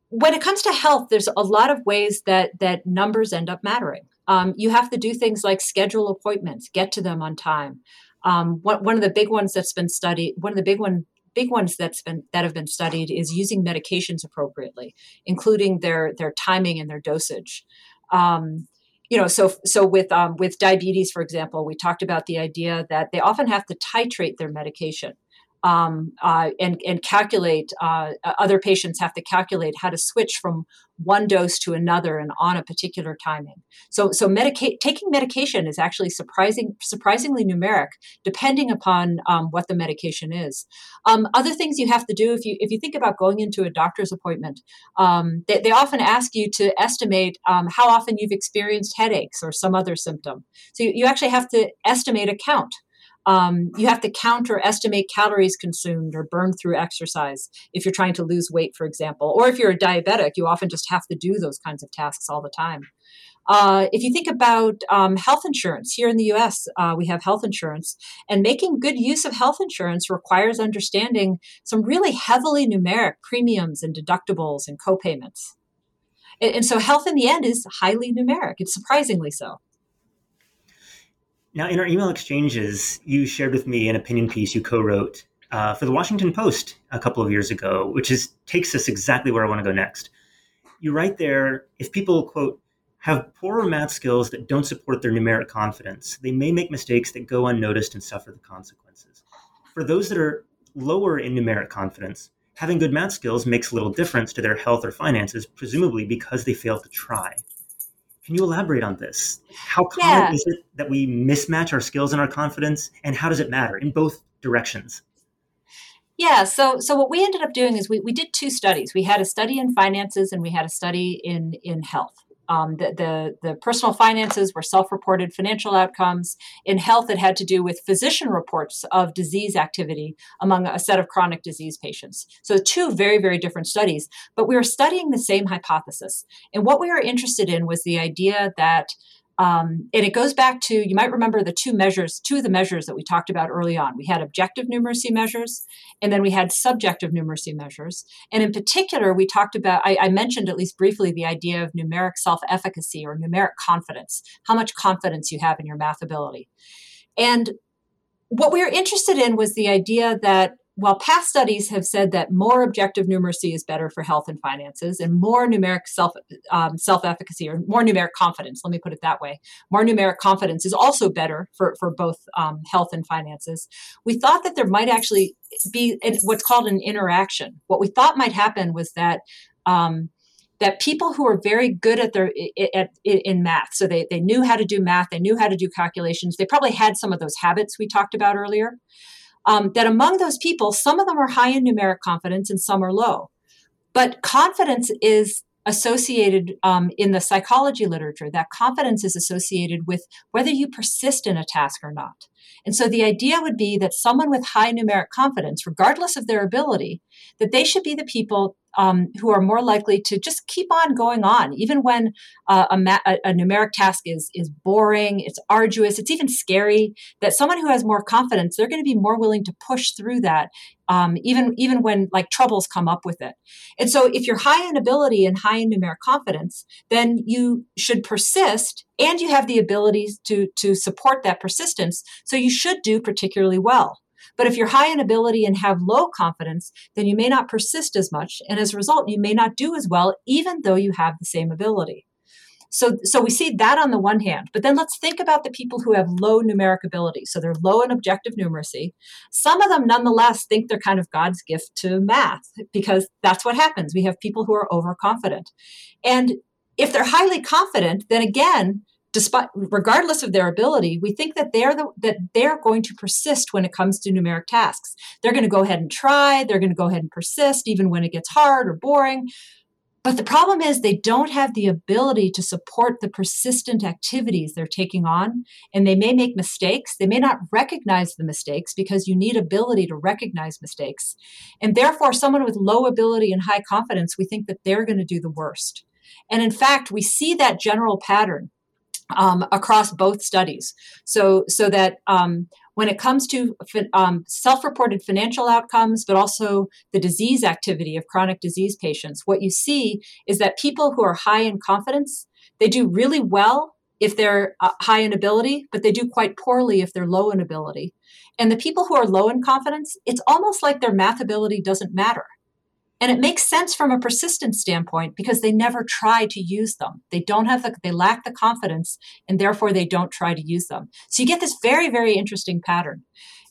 when it comes to health, there's a lot of ways that that numbers end up mattering. Um, you have to do things like schedule appointments, get to them on time. Um, one, one of the big ones that's been studied, one of the big one big ones that's been that have been studied is using medications appropriately, including their their timing and their dosage. Um, you know, so so with um, with diabetes, for example, we talked about the idea that they often have to titrate their medication um, uh, and, and calculate, uh, other patients have to calculate how to switch from one dose to another and on a particular timing. So, so medica- taking medication is actually surprising, surprisingly numeric, depending upon um, what the medication is. Um, other things you have to do if you if you think about going into a doctor's appointment, um, they, they, often ask you to estimate um, how often you've experienced headaches or some other symptom. So you, you actually have to estimate a count. Um, you have to count or estimate calories consumed or burned through exercise if you're trying to lose weight, for example. Or if you're a diabetic, you often just have to do those kinds of tasks all the time. Uh, if you think about um, health insurance, here in the US, uh, we have health insurance, and making good use of health insurance requires understanding some really heavily numeric premiums and deductibles and copayments. And, and so, health in the end is highly numeric, it's surprisingly so. Now, in our email exchanges, you shared with me an opinion piece you co-wrote uh, for the Washington Post a couple of years ago, which is takes us exactly where I want to go next. You write there, if people quote have poorer math skills that don't support their numeric confidence, they may make mistakes that go unnoticed and suffer the consequences. For those that are lower in numeric confidence, having good math skills makes little difference to their health or finances, presumably because they fail to try. Can you elaborate on this? How common yeah. is it that we mismatch our skills and our confidence, and how does it matter in both directions? Yeah, so so what we ended up doing is we, we did two studies. We had a study in finances and we had a study in in health. Um, the, the, the personal finances were self-reported financial outcomes. In health, it had to do with physician reports of disease activity among a set of chronic disease patients. So two very very different studies, but we were studying the same hypothesis. And what we were interested in was the idea that um, and it goes back to, you might remember the two measures, two of the measures that we talked about early on. We had objective numeracy measures, and then we had subjective numeracy measures. And in particular, we talked about, I, I mentioned at least briefly the idea of numeric self efficacy or numeric confidence, how much confidence you have in your math ability. And what we were interested in was the idea that while past studies have said that more objective numeracy is better for health and finances, and more numeric self um, self efficacy or more numeric confidence, let me put it that way, more numeric confidence is also better for for both um, health and finances. We thought that there might actually be what's called an interaction. What we thought might happen was that um, that people who are very good at their at, in math so they, they knew how to do math they knew how to do calculations they probably had some of those habits we talked about earlier um, that among those people some of them are high in numeric confidence and some are low. But confidence is associated um, in the psychology literature that confidence is associated with whether you persist in a task or not. And so the idea would be that someone with high numeric confidence regardless of their ability that they should be the people um, who are more likely to just keep on going on, even when uh, a, ma- a, numeric task is is boring, it's arduous, it's even scary. That someone who has more confidence, they're going to be more willing to push through that, um, even even when like troubles come up with it. And so, if you're high in ability and high in numeric confidence, then you should persist, and you have the abilities to to support that persistence. So you should do particularly well. But if you're high in ability and have low confidence, then you may not persist as much. And as a result, you may not do as well, even though you have the same ability. So, so we see that on the one hand, but then let's think about the people who have low numeric ability. So they're low in objective numeracy. Some of them, nonetheless, think they're kind of God's gift to math because that's what happens. We have people who are overconfident. And if they're highly confident, then again, despite regardless of their ability we think that they're the, that they're going to persist when it comes to numeric tasks. They're going to go ahead and try they're going to go ahead and persist even when it gets hard or boring. But the problem is they don't have the ability to support the persistent activities they're taking on and they may make mistakes. They may not recognize the mistakes because you need ability to recognize mistakes. And therefore someone with low ability and high confidence we think that they're going to do the worst. And in fact we see that general pattern um, across both studies. So, so that um, when it comes to um, self-reported financial outcomes, but also the disease activity of chronic disease patients, what you see is that people who are high in confidence, they do really well if they're uh, high in ability, but they do quite poorly if they're low in ability. And the people who are low in confidence, it's almost like their math ability doesn't matter. And it makes sense from a persistence standpoint because they never try to use them. They don't have the, they lack the confidence and therefore they don't try to use them. So you get this very, very interesting pattern.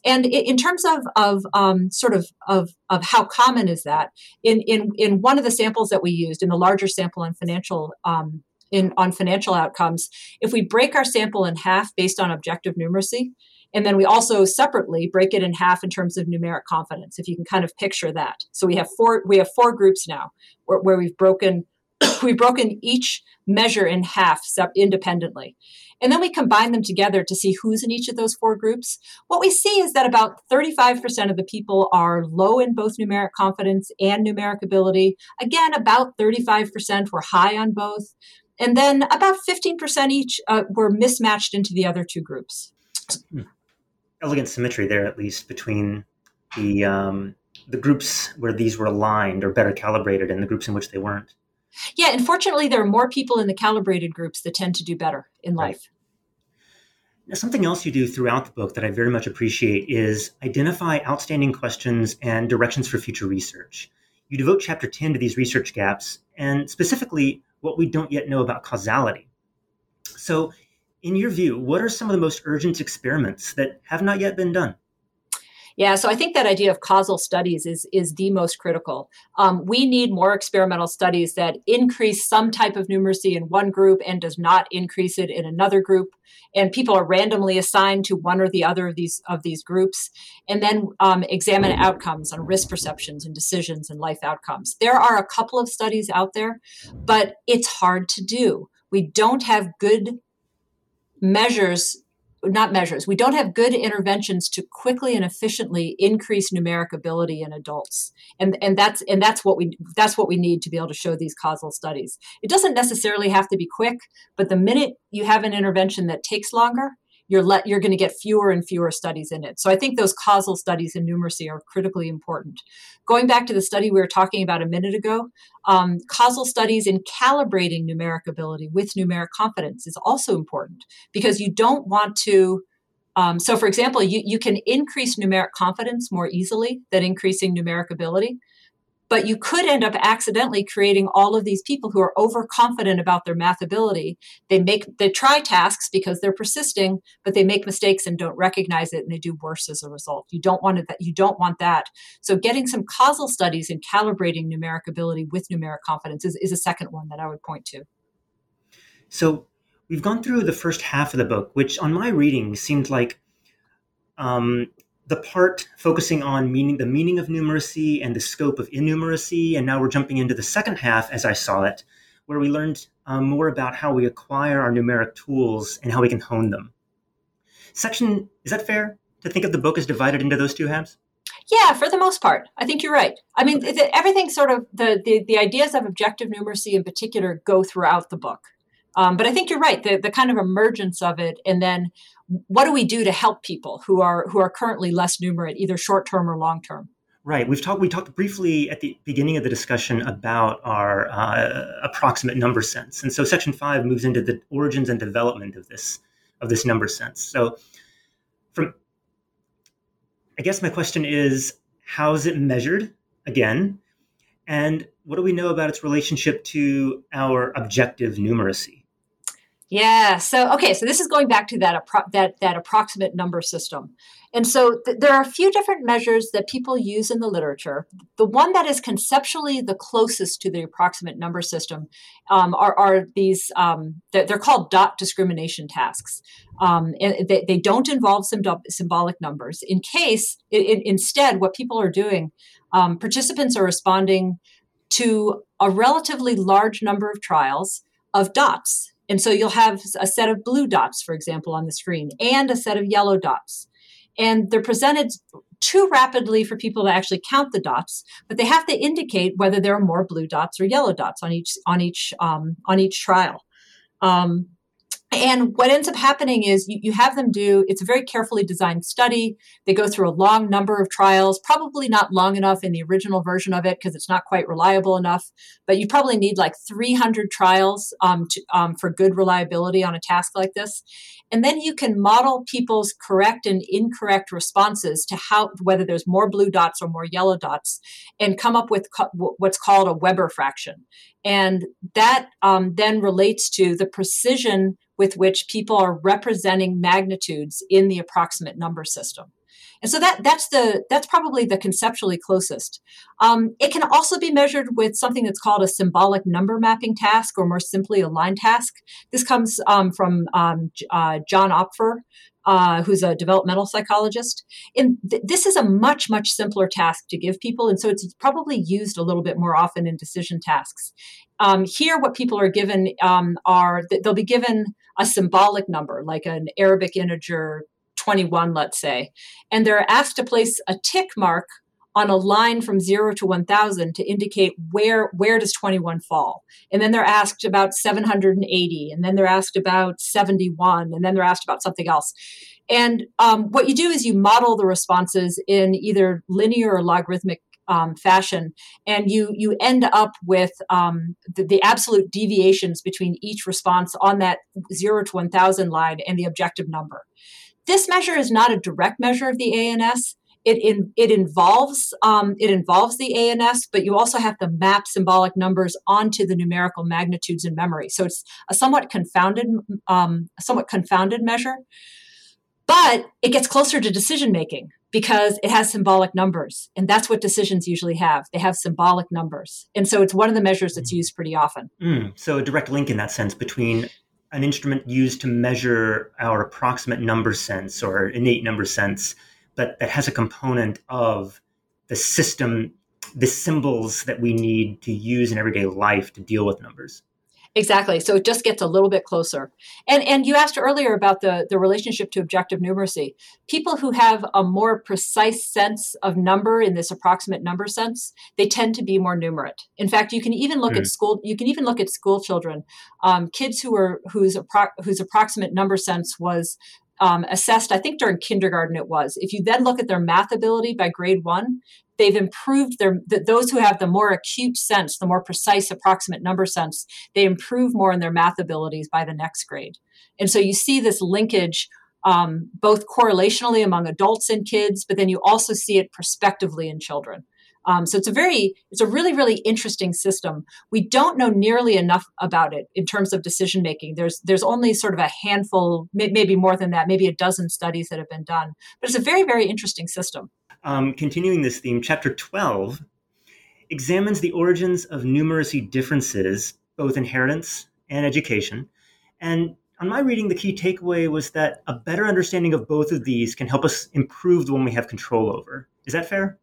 And in terms of, of um, sort of, of, of how common is that, in, in, in one of the samples that we used, in the larger sample on financial um, in, on financial outcomes, if we break our sample in half based on objective numeracy, and then we also separately break it in half in terms of numeric confidence, if you can kind of picture that. So we have four we have four groups now where, where we've broken <clears throat> we've broken each measure in half independently. And then we combine them together to see who's in each of those four groups. What we see is that about 35% of the people are low in both numeric confidence and numeric ability. Again, about 35% were high on both. And then about 15% each uh, were mismatched into the other two groups. Elegant symmetry there, at least between the um, the groups where these were aligned or better calibrated, and the groups in which they weren't. Yeah, unfortunately, there are more people in the calibrated groups that tend to do better in right. life. Now, something else you do throughout the book that I very much appreciate is identify outstanding questions and directions for future research. You devote chapter 10 to these research gaps and specifically what we don't yet know about causality. So, in your view, what are some of the most urgent experiments that have not yet been done? Yeah, so I think that idea of causal studies is is the most critical. Um, we need more experimental studies that increase some type of numeracy in one group and does not increase it in another group. And people are randomly assigned to one or the other of these of these groups, and then um, examine outcomes on risk perceptions and decisions and life outcomes. There are a couple of studies out there, but it's hard to do. We don't have good measures not measures we don't have good interventions to quickly and efficiently increase numeric ability in adults. And and that's and that's what we that's what we need to be able to show these causal studies. It doesn't necessarily have to be quick but the minute you have an intervention that takes longer you're let you're going to get fewer and fewer studies in it. So I think those causal studies in numeracy are critically important. Going back to the study we were talking about a minute ago, um, causal studies in calibrating numeric ability with numeric confidence is also important because you don't want to Um, so, for example, you, you can increase numeric confidence more easily than increasing numeric ability but you could end up accidentally creating all of these people who are overconfident about their math ability. They make they try tasks because they're persisting but they make mistakes and don't recognize it and they do worse as a result. You don't want that you don't want that. So getting some causal studies and calibrating numeric ability with numeric confidence is, is a second one that i would point to. So we've gone through the first half of the book which on my reading seemed like um, the part focusing on meaning the meaning of numeracy and the scope of innumeracy and now we're jumping into the second half as i saw it where we learned um, more about how we acquire our numeric tools and how we can hone them. Section is that fair to think of the book as divided into those two halves? Yeah for the most part. I think you're right. I mean everything sort of the, the the ideas of objective numeracy in particular go throughout the book. Um, but I think you're right. The, the kind of emergence of it, and then what do we do to help people who are who are currently less numerate, either short term or long term? Right. We've talked. We talked briefly at the beginning of the discussion about our uh, approximate number sense, and so section five moves into the origins and development of this of this number sense. So, from I guess my question is, how is it measured? Again, and what do we know about its relationship to our objective numeracy? Yeah. So okay. So this is going back to that appro- that that approximate number system, and so th- there are a few different measures that people use in the literature. The one that is conceptually the closest to the approximate number system um, are, are these. Um, they're, they're, called dot discrimination tasks. Um, and they, they don't involve some symbolic numbers. In case, instead, what people are doing, um, participants are responding to a relatively large number of trials of dots and so you'll have a set of blue dots, for example, on the screen and a set of yellow dots. And they're presented too rapidly for people to actually count the dots, but they have to indicate whether there are more blue dots or yellow dots on each on each um, on each trial. Um, and what ends up happening is you, you have them do it's a very carefully designed study. They go through a long number of trials, probably not long enough in the original version of it because it's not quite reliable enough. But you probably need like 300 trials um, to, um, for good reliability on a task like this. And then you can model people's correct and incorrect responses to how whether there's more blue dots or more yellow dots, and come up with co- what's called a Weber fraction. And that um, then relates to the precision with which people are representing magnitudes in the approximate number system. And so that that's the that's probably the conceptually closest. Um, it can also be measured with something that's called a symbolic number mapping task, or more simply, a line task. This comes um, from um, uh, John Opfer, uh, who's a developmental psychologist. And th- this is a much, much simpler task to give people. And so it's probably used a little bit more often in decision tasks. Um, here, what people are given um, are they'll be given a symbolic number, like an Arabic integer 21, let's say, and they're asked to place a tick mark on a line from 0 to 1000 to indicate where where does 21 fall. And then they're asked about 780 and then they're asked about 71 and then they're asked about something else. And um, what you do is you model the responses in either linear or logarithmic um, fashion, and you you end up with um, the, the, absolute deviations between each response on that zero to one thousand line and the objective number. This measure is not a direct measure of the ANS. It in, it involves um, it involves the ANS, but you also have to map symbolic numbers onto the numerical magnitudes in memory. So it's a somewhat confounded um, somewhat confounded measure but it gets closer to decision making because it has symbolic numbers. And that's what decisions usually have. They have symbolic numbers. And so it's one of the measures that's used pretty often. Mm, so a direct link in that sense between an instrument used to measure our approximate number sense or innate number sense, but that has a component of the system, the symbols that we need to use in everyday life to deal with numbers. Exactly. So it just gets a little bit closer. And and you asked earlier about the the relationship to objective numeracy. People who have a more precise sense of number in this approximate number sense, they tend to be more numerate. In fact, you can even look mm. at school. You can even look at school children, um, kids who are whose appro- whose approximate number sense was um, assessed, I think during kindergarten it was. If you then look at their math ability by grade one, they've improved their those who have the more acute sense the more precise approximate number sense they improve more in their math abilities by the next grade and so you see this linkage um, both correlationally among adults and kids, but then you also see it prospectively in children. Um, so it's a very, it's a really, really interesting system. We don't know nearly enough about it in terms of decision making. There's there's only sort of a handful, maybe more than that, maybe a dozen studies that have been done. But it's a very, very interesting system. Um, continuing this theme, chapter 12 examines the origins of numeracy differences, both inheritance and education. And on my reading, the key takeaway was that a better understanding of both of these can help us improve the one we have control over. Is that fair?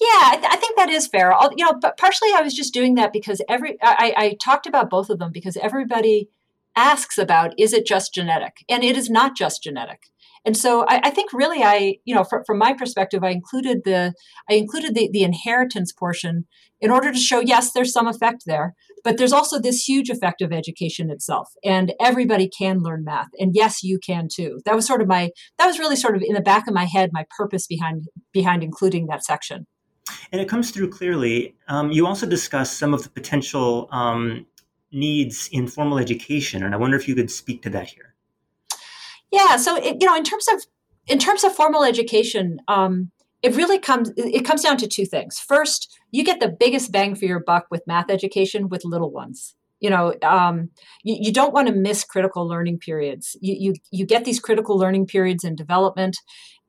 Yeah, I, th- I, think that is fair. I'll, you know, but partially I was just doing that because every I, I talked about both of them because everybody asks about is it just genetic, and it is not just genetic. And so I, I think really I, you know, fr- from my perspective, I included the I included the, the inheritance portion in order to show yes, there's some effect there, but there's also this huge effect of education itself, and everybody can learn math, and yes, you can too. That was sort of my that was really sort of in the back of my head my purpose behind behind including that section. And it comes through clearly. Um, you also discuss some of the potential um, needs in formal education, and I wonder if you could speak to that here. Yeah. So it, you know, in terms of in terms of formal education, um, it really comes it comes down to two things. First, you get the biggest bang for your buck with math education with little ones. You know, um, you, you, don't want to miss critical learning periods. You, you you get these critical learning periods in development,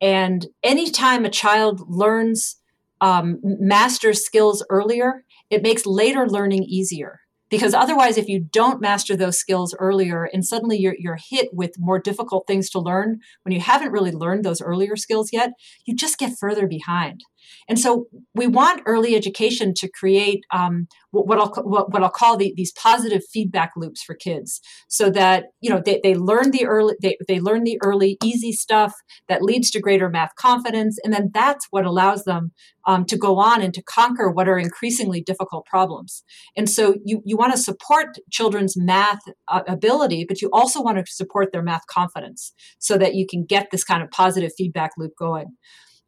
and anytime a child learns um, masters skills earlier, it makes later learning easier because otherwise if you don't master those skills earlier and suddenly you're, you're hit with more difficult things to learn when you haven't really learned those earlier skills yet you just get further behind and so we want early education to create um, what, I'll what, what I'll call the, these positive feedback loops for kids, so that you know they, they learn the early they, they learn the early easy stuff that leads to greater math confidence, and then that's what allows them um, to go on and to conquer what are increasingly difficult problems. And so you you want to support children's math uh, ability, but you also want to support their math confidence, so that you can get this kind of positive feedback loop going.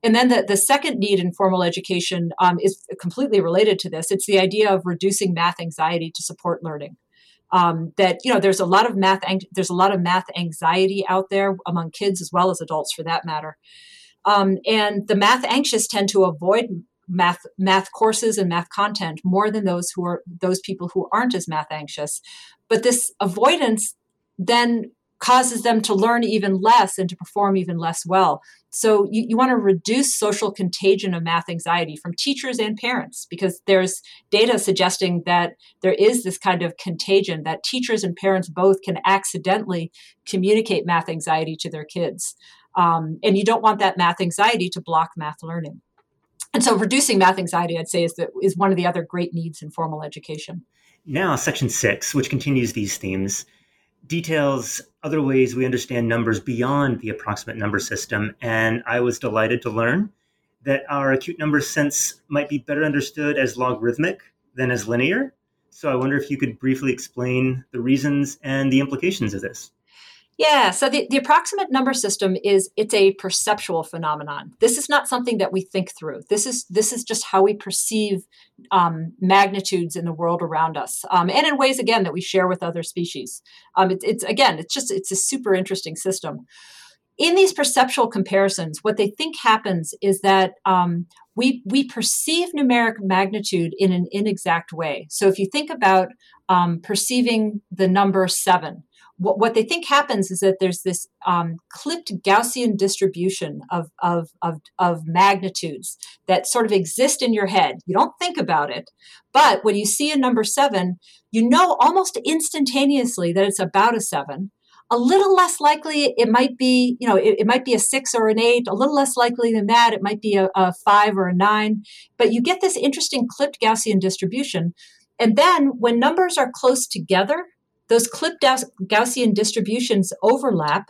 And then the, the second need in formal education um, is completely related to this. It's the idea of reducing math anxiety to support learning. Um, that you know, there's a lot of math there's a lot of math anxiety out there among kids as well as adults, for that matter. Um, and the math anxious tend to avoid math math courses and math content more than those who are those people who aren't as math anxious. But this avoidance then causes them to learn even less and to perform even less well. So you, you want to reduce social contagion of math anxiety from teachers and parents because there's data suggesting that there is this kind of contagion that teachers and parents both can accidentally communicate math anxiety to their kids. Um, and you don't want that math anxiety to block math learning. And so reducing math anxiety, I'd say, is, the, is one of the other great needs in formal education. Now, section six, which continues these themes, details other ways we understand numbers beyond the approximate number system. And I was delighted to learn that our acute number sense might be better understood as logarithmic than as linear. So I wonder if you could briefly explain the reasons and the implications of this. Yeah, so the, the approximate number system is it's a perceptual phenomenon. This is not something that we think through. This is this is just how we perceive um, magnitudes in the world around us, um, and in ways again that we share with other species. Um, it, it's again, it's just it's a super interesting system. In these perceptual comparisons, what they think happens is that um, we we perceive numeric magnitude in an inexact way. So if you think about um, perceiving the number seven what, what they think happens is that there's this um, clipped Gaussian distribution of, of, of, of magnitudes that sort of exist in your head. You don't think about it, but when you see a number seven, you know almost instantaneously that it's about a seven. A little less likely, it might be, you know, it, it might be a six or an eight. A little less likely than that, it might be a, a five or a nine. But you get this interesting clipped Gaussian distribution. And then when numbers are close together, those clipped Gaussian distributions overlap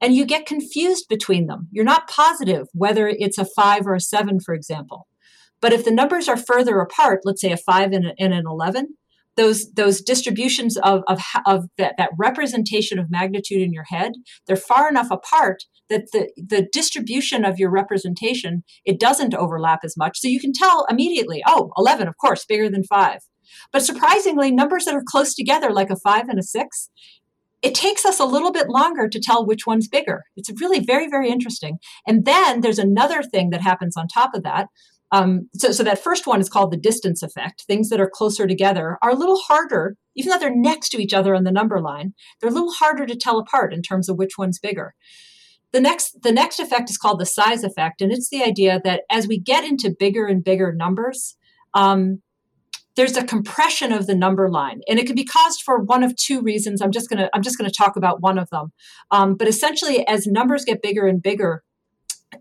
and you get confused between them. You're not positive whether it's a five or a seven, for example. But if the numbers are further apart, let's say a five and, an 11, those, those distributions of, of, of that, that representation of magnitude in your head, they're far enough apart that the, the distribution of your representation, it doesn't overlap as much. So you can tell immediately, oh, 11, of course, bigger than five. But surprisingly, numbers that are close together, like a five and a six, it takes us a little bit longer to tell which one's bigger. It's really very, very interesting. And then there's another thing that happens on top of that. Um, so, so that first one is called the distance effect. Things that are closer together are a little harder, even though they're next to each other on the number line. They're a little harder to tell apart in terms of which one's bigger. The next, the next effect is called the size effect, and it's the idea that as we get into bigger and bigger numbers, um, there's a compression of the number line and it can be caused for one of two reasons. I'm just going to i'm just going to talk about one of them. Um, but essentially as numbers get bigger and bigger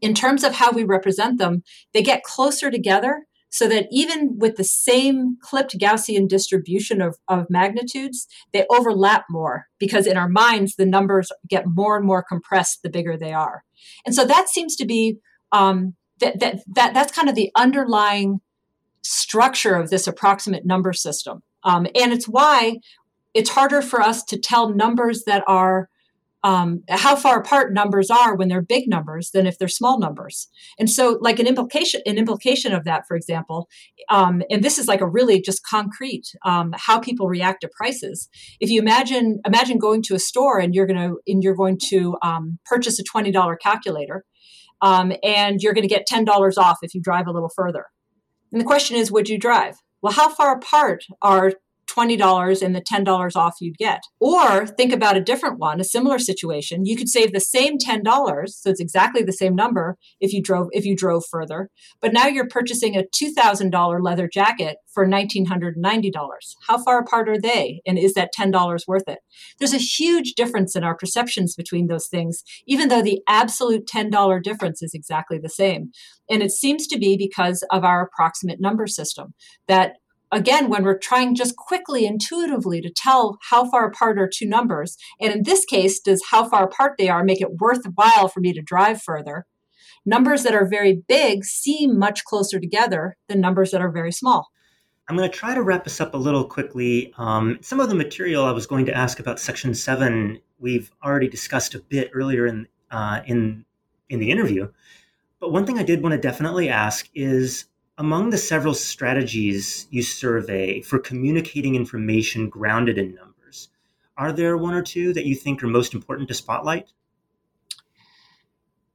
in terms of how we represent them they get closer together so that even with the same clipped gaussian distribution of, of magnitudes they overlap more because in our minds the numbers get more and more compressed the bigger they are. And so that seems to be um, that, that, that that's kind of the underlying structure of this approximate number system. Um, and it's why it's harder for us to tell numbers that are um, how far apart numbers are when they're big numbers than if they're small numbers. And so, like an implication, an implication of that, for example, um, and this is like a really just concrete um, how people react to prices. If you imagine imagine going to a store and you're to and you're going to um, purchase a twenty dollar calculator, um, and you're going to get ten dollars off if you drive a little further. And the question is, would you drive? Well, how far apart are $20 and the $10 off you'd get. Or think about a different one, a similar situation. You could save the same $10, so it's exactly the same number if you drove if you drove further, but now you're purchasing a $2000 leather jacket for $1990. How far apart are they and is that $10 worth it? There's a huge difference in our perceptions between those things even though the absolute $10 difference is exactly the same. And it seems to be because of our approximate number system that again, when we're trying just quickly, intuitively to tell how far apart are two numbers, and in this case, does how far apart they are make it worthwhile for me to drive further? Numbers that are very big seem much closer together than numbers that are very small. I'm going to try to wrap this up a little quickly. Um, some of the material I was going to ask about Section Seven, we've already discussed a bit earlier in uh, in in the interview. But one thing I did want to definitely ask is among the several strategies you survey for communicating information grounded in numbers, are there one or two that you think are most important to spotlight?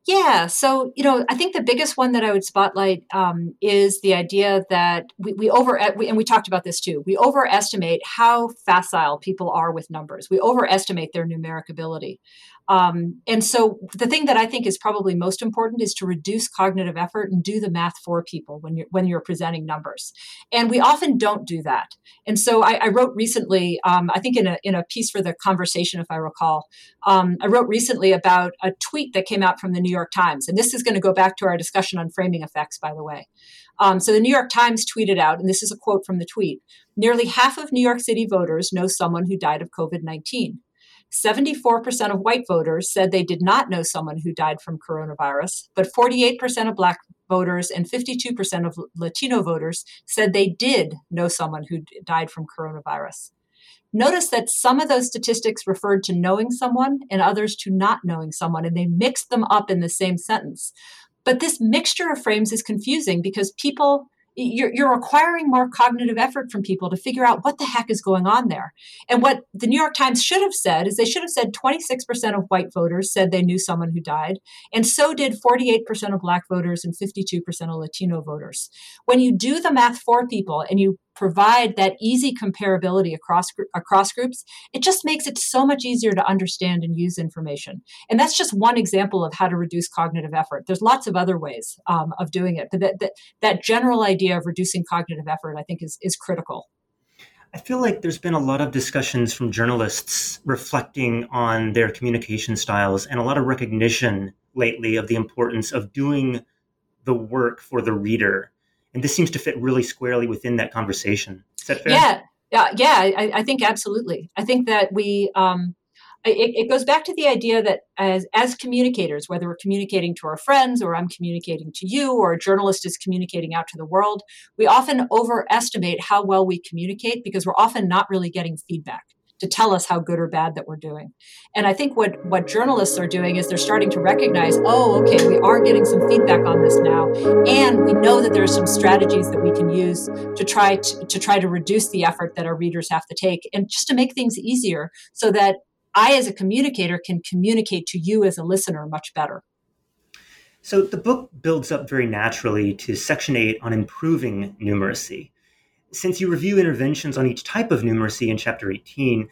Yeah, so you know, I think the biggest one that I would spotlight um, is the idea that we, we over and we talked about this too. We overestimate how facile people are with numbers. We overestimate their numeric ability. Um, and so the thing that I think is probably most important is to reduce cognitive effort and do the math for people when you're when you're presenting numbers. And we often don't do that. And so I, I wrote recently, um, I think in a in a piece for the conversation, if I recall, um, I wrote recently about a tweet that came out from the New York Times. And this is going to go back to our discussion on framing effects, by the way. Um, so the New York Times tweeted out, and this is a quote from the tweet nearly half of New York City voters know someone who died of COVID 19. 74% of white voters said they did not know someone who died from coronavirus, but 48% of black voters and 52% of Latino voters said they did know someone who died from coronavirus. Notice that some of those statistics referred to knowing someone and others to not knowing someone, and they mixed them up in the same sentence. But this mixture of frames is confusing because people you're, you're requiring more cognitive effort from people to figure out what the heck is going on there. And what the New York Times should have said is they should have said 26% of white voters said they knew someone who died, and so did 48% of black voters and 52% of Latino voters. When you do the math for people and you provide that easy comparability across across groups, it just makes it so much easier to understand and use information. And that's just one example of how to reduce cognitive effort. There's lots of other ways um, of doing it, but that, that that general idea of reducing cognitive effort, I think, is is critical. I feel like there's been a lot of discussions from journalists reflecting on their communication styles and a lot of recognition lately of the importance of doing the work for the reader and this seems to fit really squarely within that conversation. Is that fair? Yeah, yeah, yeah. I, I think absolutely. I think that we. Um, it, it, goes back to the idea that as as communicators, whether we're communicating to our friends or I'm communicating to you or a journalist is communicating out to the world, we often overestimate how well we communicate because we're often not really getting feedback to tell us how good or bad that we're doing. And I think what what journalists are doing is they're starting to recognize, oh, okay, we are getting some feedback on this now, and we know that there are some strategies that we can use to try to, to try to reduce the effort that our readers have to take, and just to make things easier, so that I, as a communicator, can communicate to you as a listener much better. So the book builds up very naturally to Section 8 on improving numeracy. Since you review interventions on each type of numeracy in Chapter 18,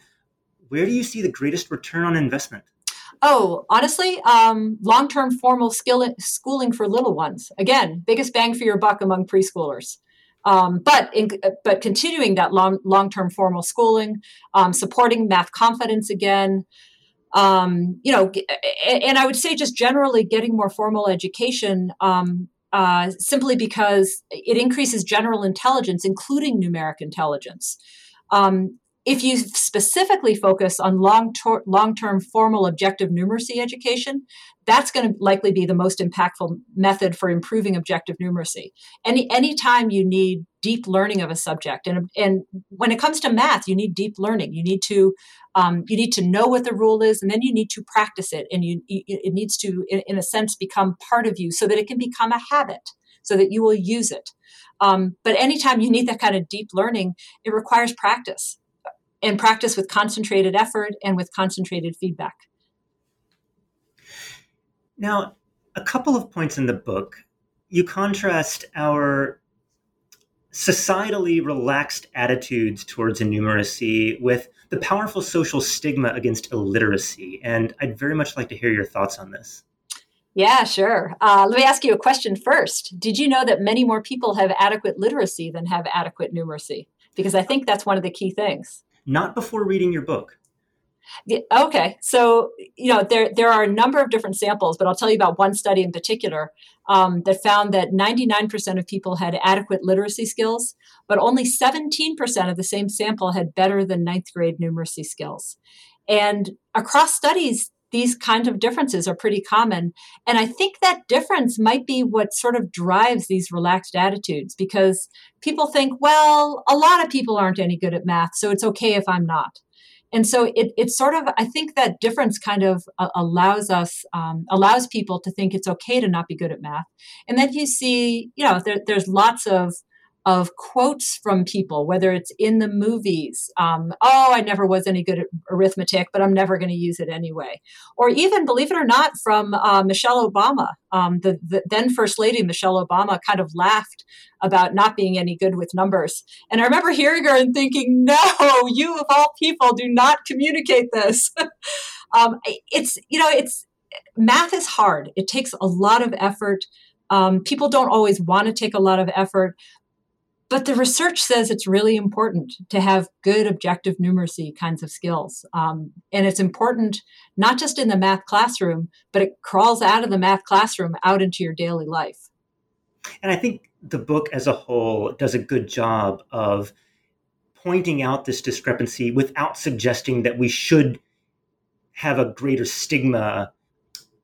where do you see the greatest return on investment? Oh, honestly, um, long term formal skill- schooling for little ones. Again, biggest bang for your buck among preschoolers. Um, but in, but continuing that long long term formal schooling, um, supporting math confidence again, um, you know, and I would say just generally getting more formal education. Uh, simply because it increases general intelligence, including numeric intelligence. Um, if you specifically focus on long ter- long-term formal objective numeracy education that's going to likely be the most impactful method for improving objective numeracy. Any anytime you need deep learning of a subject and, and when it comes to math you need deep learning. You need to um, you need to know what the rule is and then you need to practice it and you, it needs to in, in a sense become part of you so that it can become a habit so that you will use it. Um, but anytime you need that kind of deep learning it requires practice and practice with concentrated effort and with concentrated feedback. Now, a couple of points in the book, you contrast our societally relaxed attitudes towards innumeracy with the powerful social stigma against illiteracy. And I'd very much like to hear your thoughts on this. Yeah, sure. Uh, let me ask you a question first. Did you know that many more people have adequate literacy than have adequate numeracy? Because I think that's one of the key things not before reading your book. Okay, so you know there there are a number of different samples, but I'll tell you about one study in particular um, that found that 99% of people had adequate literacy skills, but only 17% of the same sample had better than ninth grade numeracy skills. And across studies, these kinds of differences are pretty common. And I think that difference might be what sort of drives these relaxed attitudes because people think, well, a lot of people aren't any good at math, so it's okay if I'm not. And so it, it's sort of, I think that difference kind of uh, allows us, um, allows people to think it's okay to not be good at math. And then you see, you know, there, there's lots of of quotes from people, whether it's in the movies, um, oh, I never was any good at arithmetic, but I'm never going to use it anyway. Or even, believe it or not, from uh, Michelle Obama, um, the, the, then First Lady Michelle Obama kind of laughed about not being any good with numbers. And I remember hearing her and thinking, no, you of all people do not communicate this. <laughs> um, it's, you know, it's, math is hard. It takes a lot of effort. Um, people don't always want to take a lot of effort, but the research says it's really important to have good objective numeracy kinds of skills. Um, and it's important not just in the math classroom, but it crawls out of the math classroom out into your daily life. And I think the book as a whole does a good job of pointing out this discrepancy without suggesting that we should have a greater stigma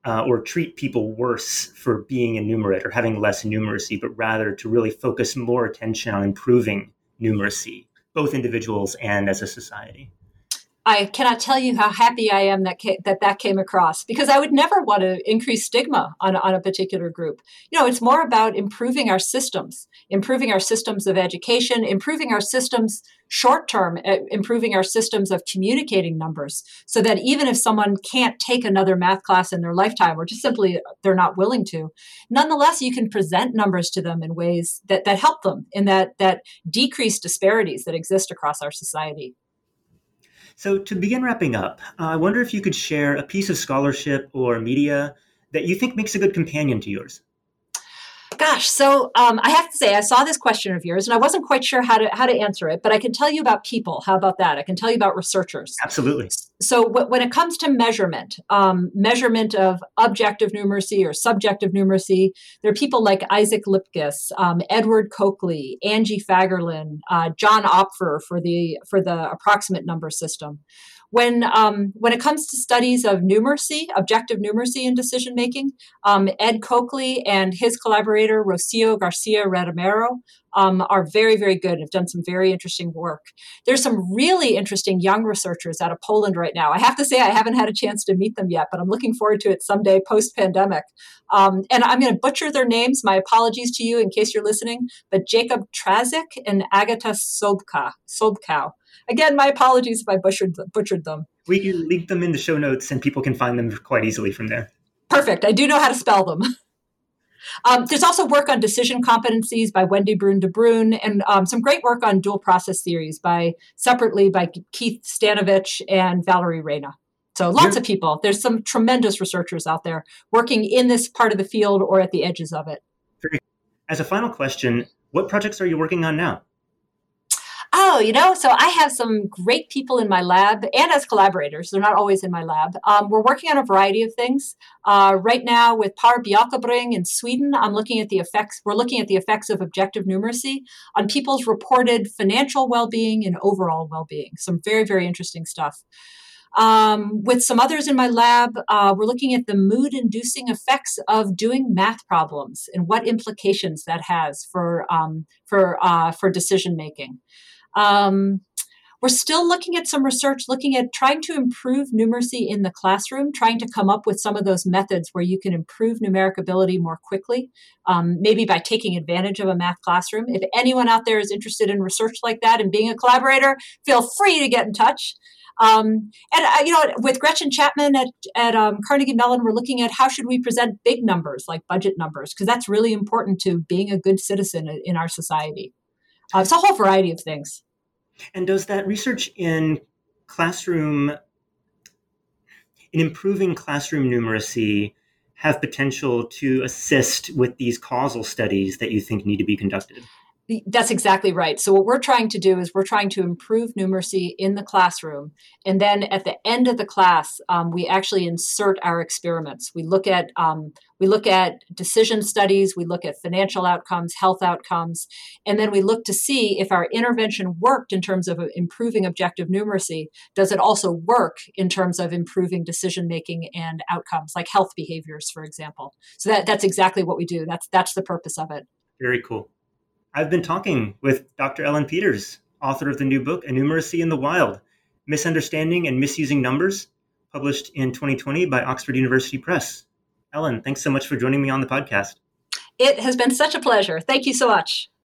uh, or treat people worse for being innumerate or having less numeracy, but rather to really focus more attention on improving numeracy, both individuals and as a society. I cannot tell you how happy I am that ca- that that came across because I would never want to increase stigma on, on a particular group. You know, it's more about improving our systems, improving our systems of education, improving our systems short term, uh, improving our systems of communicating numbers so that even if someone can't take another math class in their lifetime or just simply they're not willing to, nonetheless, you can present numbers to them in ways that, that help them in that, that decrease disparities that exist across our society. So, to begin wrapping up, uh, I wonder if you could share a piece of scholarship or media that you think makes a good companion to yours. Gosh, so um, I have to say, I saw this question of yours, and I wasn't quite sure how to how to answer it. But I can tell you about people. How about that? I can tell you about researchers. Absolutely. So w- when it comes to measurement, um, measurement of objective numeracy or subjective numeracy, there are people like Isaac Lipkus, um, Edward Cokely, Angie Fagerlin, uh, John Opfer for the for the approximate number system. When um, when it comes to studies of numeracy, objective numeracy in decision making, um, Ed Cokely and his collaborator Rocio Garcia Retamero um, are very, very good and have done some very interesting work. There's some really interesting young researchers out of Poland right now. I have to say, I haven't had a chance to meet them yet, but I'm looking forward to it someday post pandemic. Um, and I'm going to butcher their names. My apologies to you in case you're listening, but Jacob Traczyk and Agata Sobka, Sobkow. Again, my apologies if I butchered, butchered them. We can link them in the show notes and people can find them quite easily from there. Perfect. I do know how to spell them. <laughs> Um, there's also work on decision competencies by Wendy Bruine de Bruin, and um, some great work on dual process theories by separately by Keith Stanovich and Valerie Reyna. So lots yeah. of people. There's some tremendous researchers out there working in this part of the field or at the edges of it. As a final question, what projects are you working on now? Oh, you know, so I have some great people in my lab and as collaborators. They're not always in my lab. Um, we're working on a variety of things. Uh, right now, with Par Bjälkebring in Sweden, I'm looking at the effects. We're looking at the effects of objective numeracy on people's reported financial well-being and overall well-being. Some very, very interesting stuff. Um, with some others in my lab, uh, we're looking at the mood inducing effects of doing math problems and what implications that has for, um, for, uh, for decision making. Um, we're still looking at some research looking at trying to improve numeracy in the classroom, trying to come up with some of those methods where you can improve numeric ability more quickly, um, maybe by taking advantage of a math classroom. If anyone out there is interested in research like that and being a collaborator, feel free to get in touch. Um, and uh, you know, with Gretchen Chapman at at um, Carnegie Mellon, we're looking at how should we present big numbers like budget numbers because that's really important to being a good citizen in our society. Uh, it's a whole variety of things. And does that research in classroom, in improving classroom numeracy, have potential to assist with these causal studies that you think need to be conducted? That's exactly right. So what we're trying to do is we're trying to improve numeracy in the classroom, and then at the end of the class, um, we actually insert our experiments. We look at um, we look at decision studies, we look at financial outcomes, health outcomes, and then we look to see if our intervention worked in terms of improving objective numeracy. Does it also work in terms of improving decision making and outcomes, like health behaviors, for example? So that that's exactly what we do. That's that's the purpose of it. Very cool. I've been talking with Dr. Ellen Peters, author of the new book, Innumeracy in the Wild Misunderstanding and Misusing Numbers, published in 2020 by Oxford University Press. Ellen, thanks so much for joining me on the podcast. It has been such a pleasure. Thank you so much.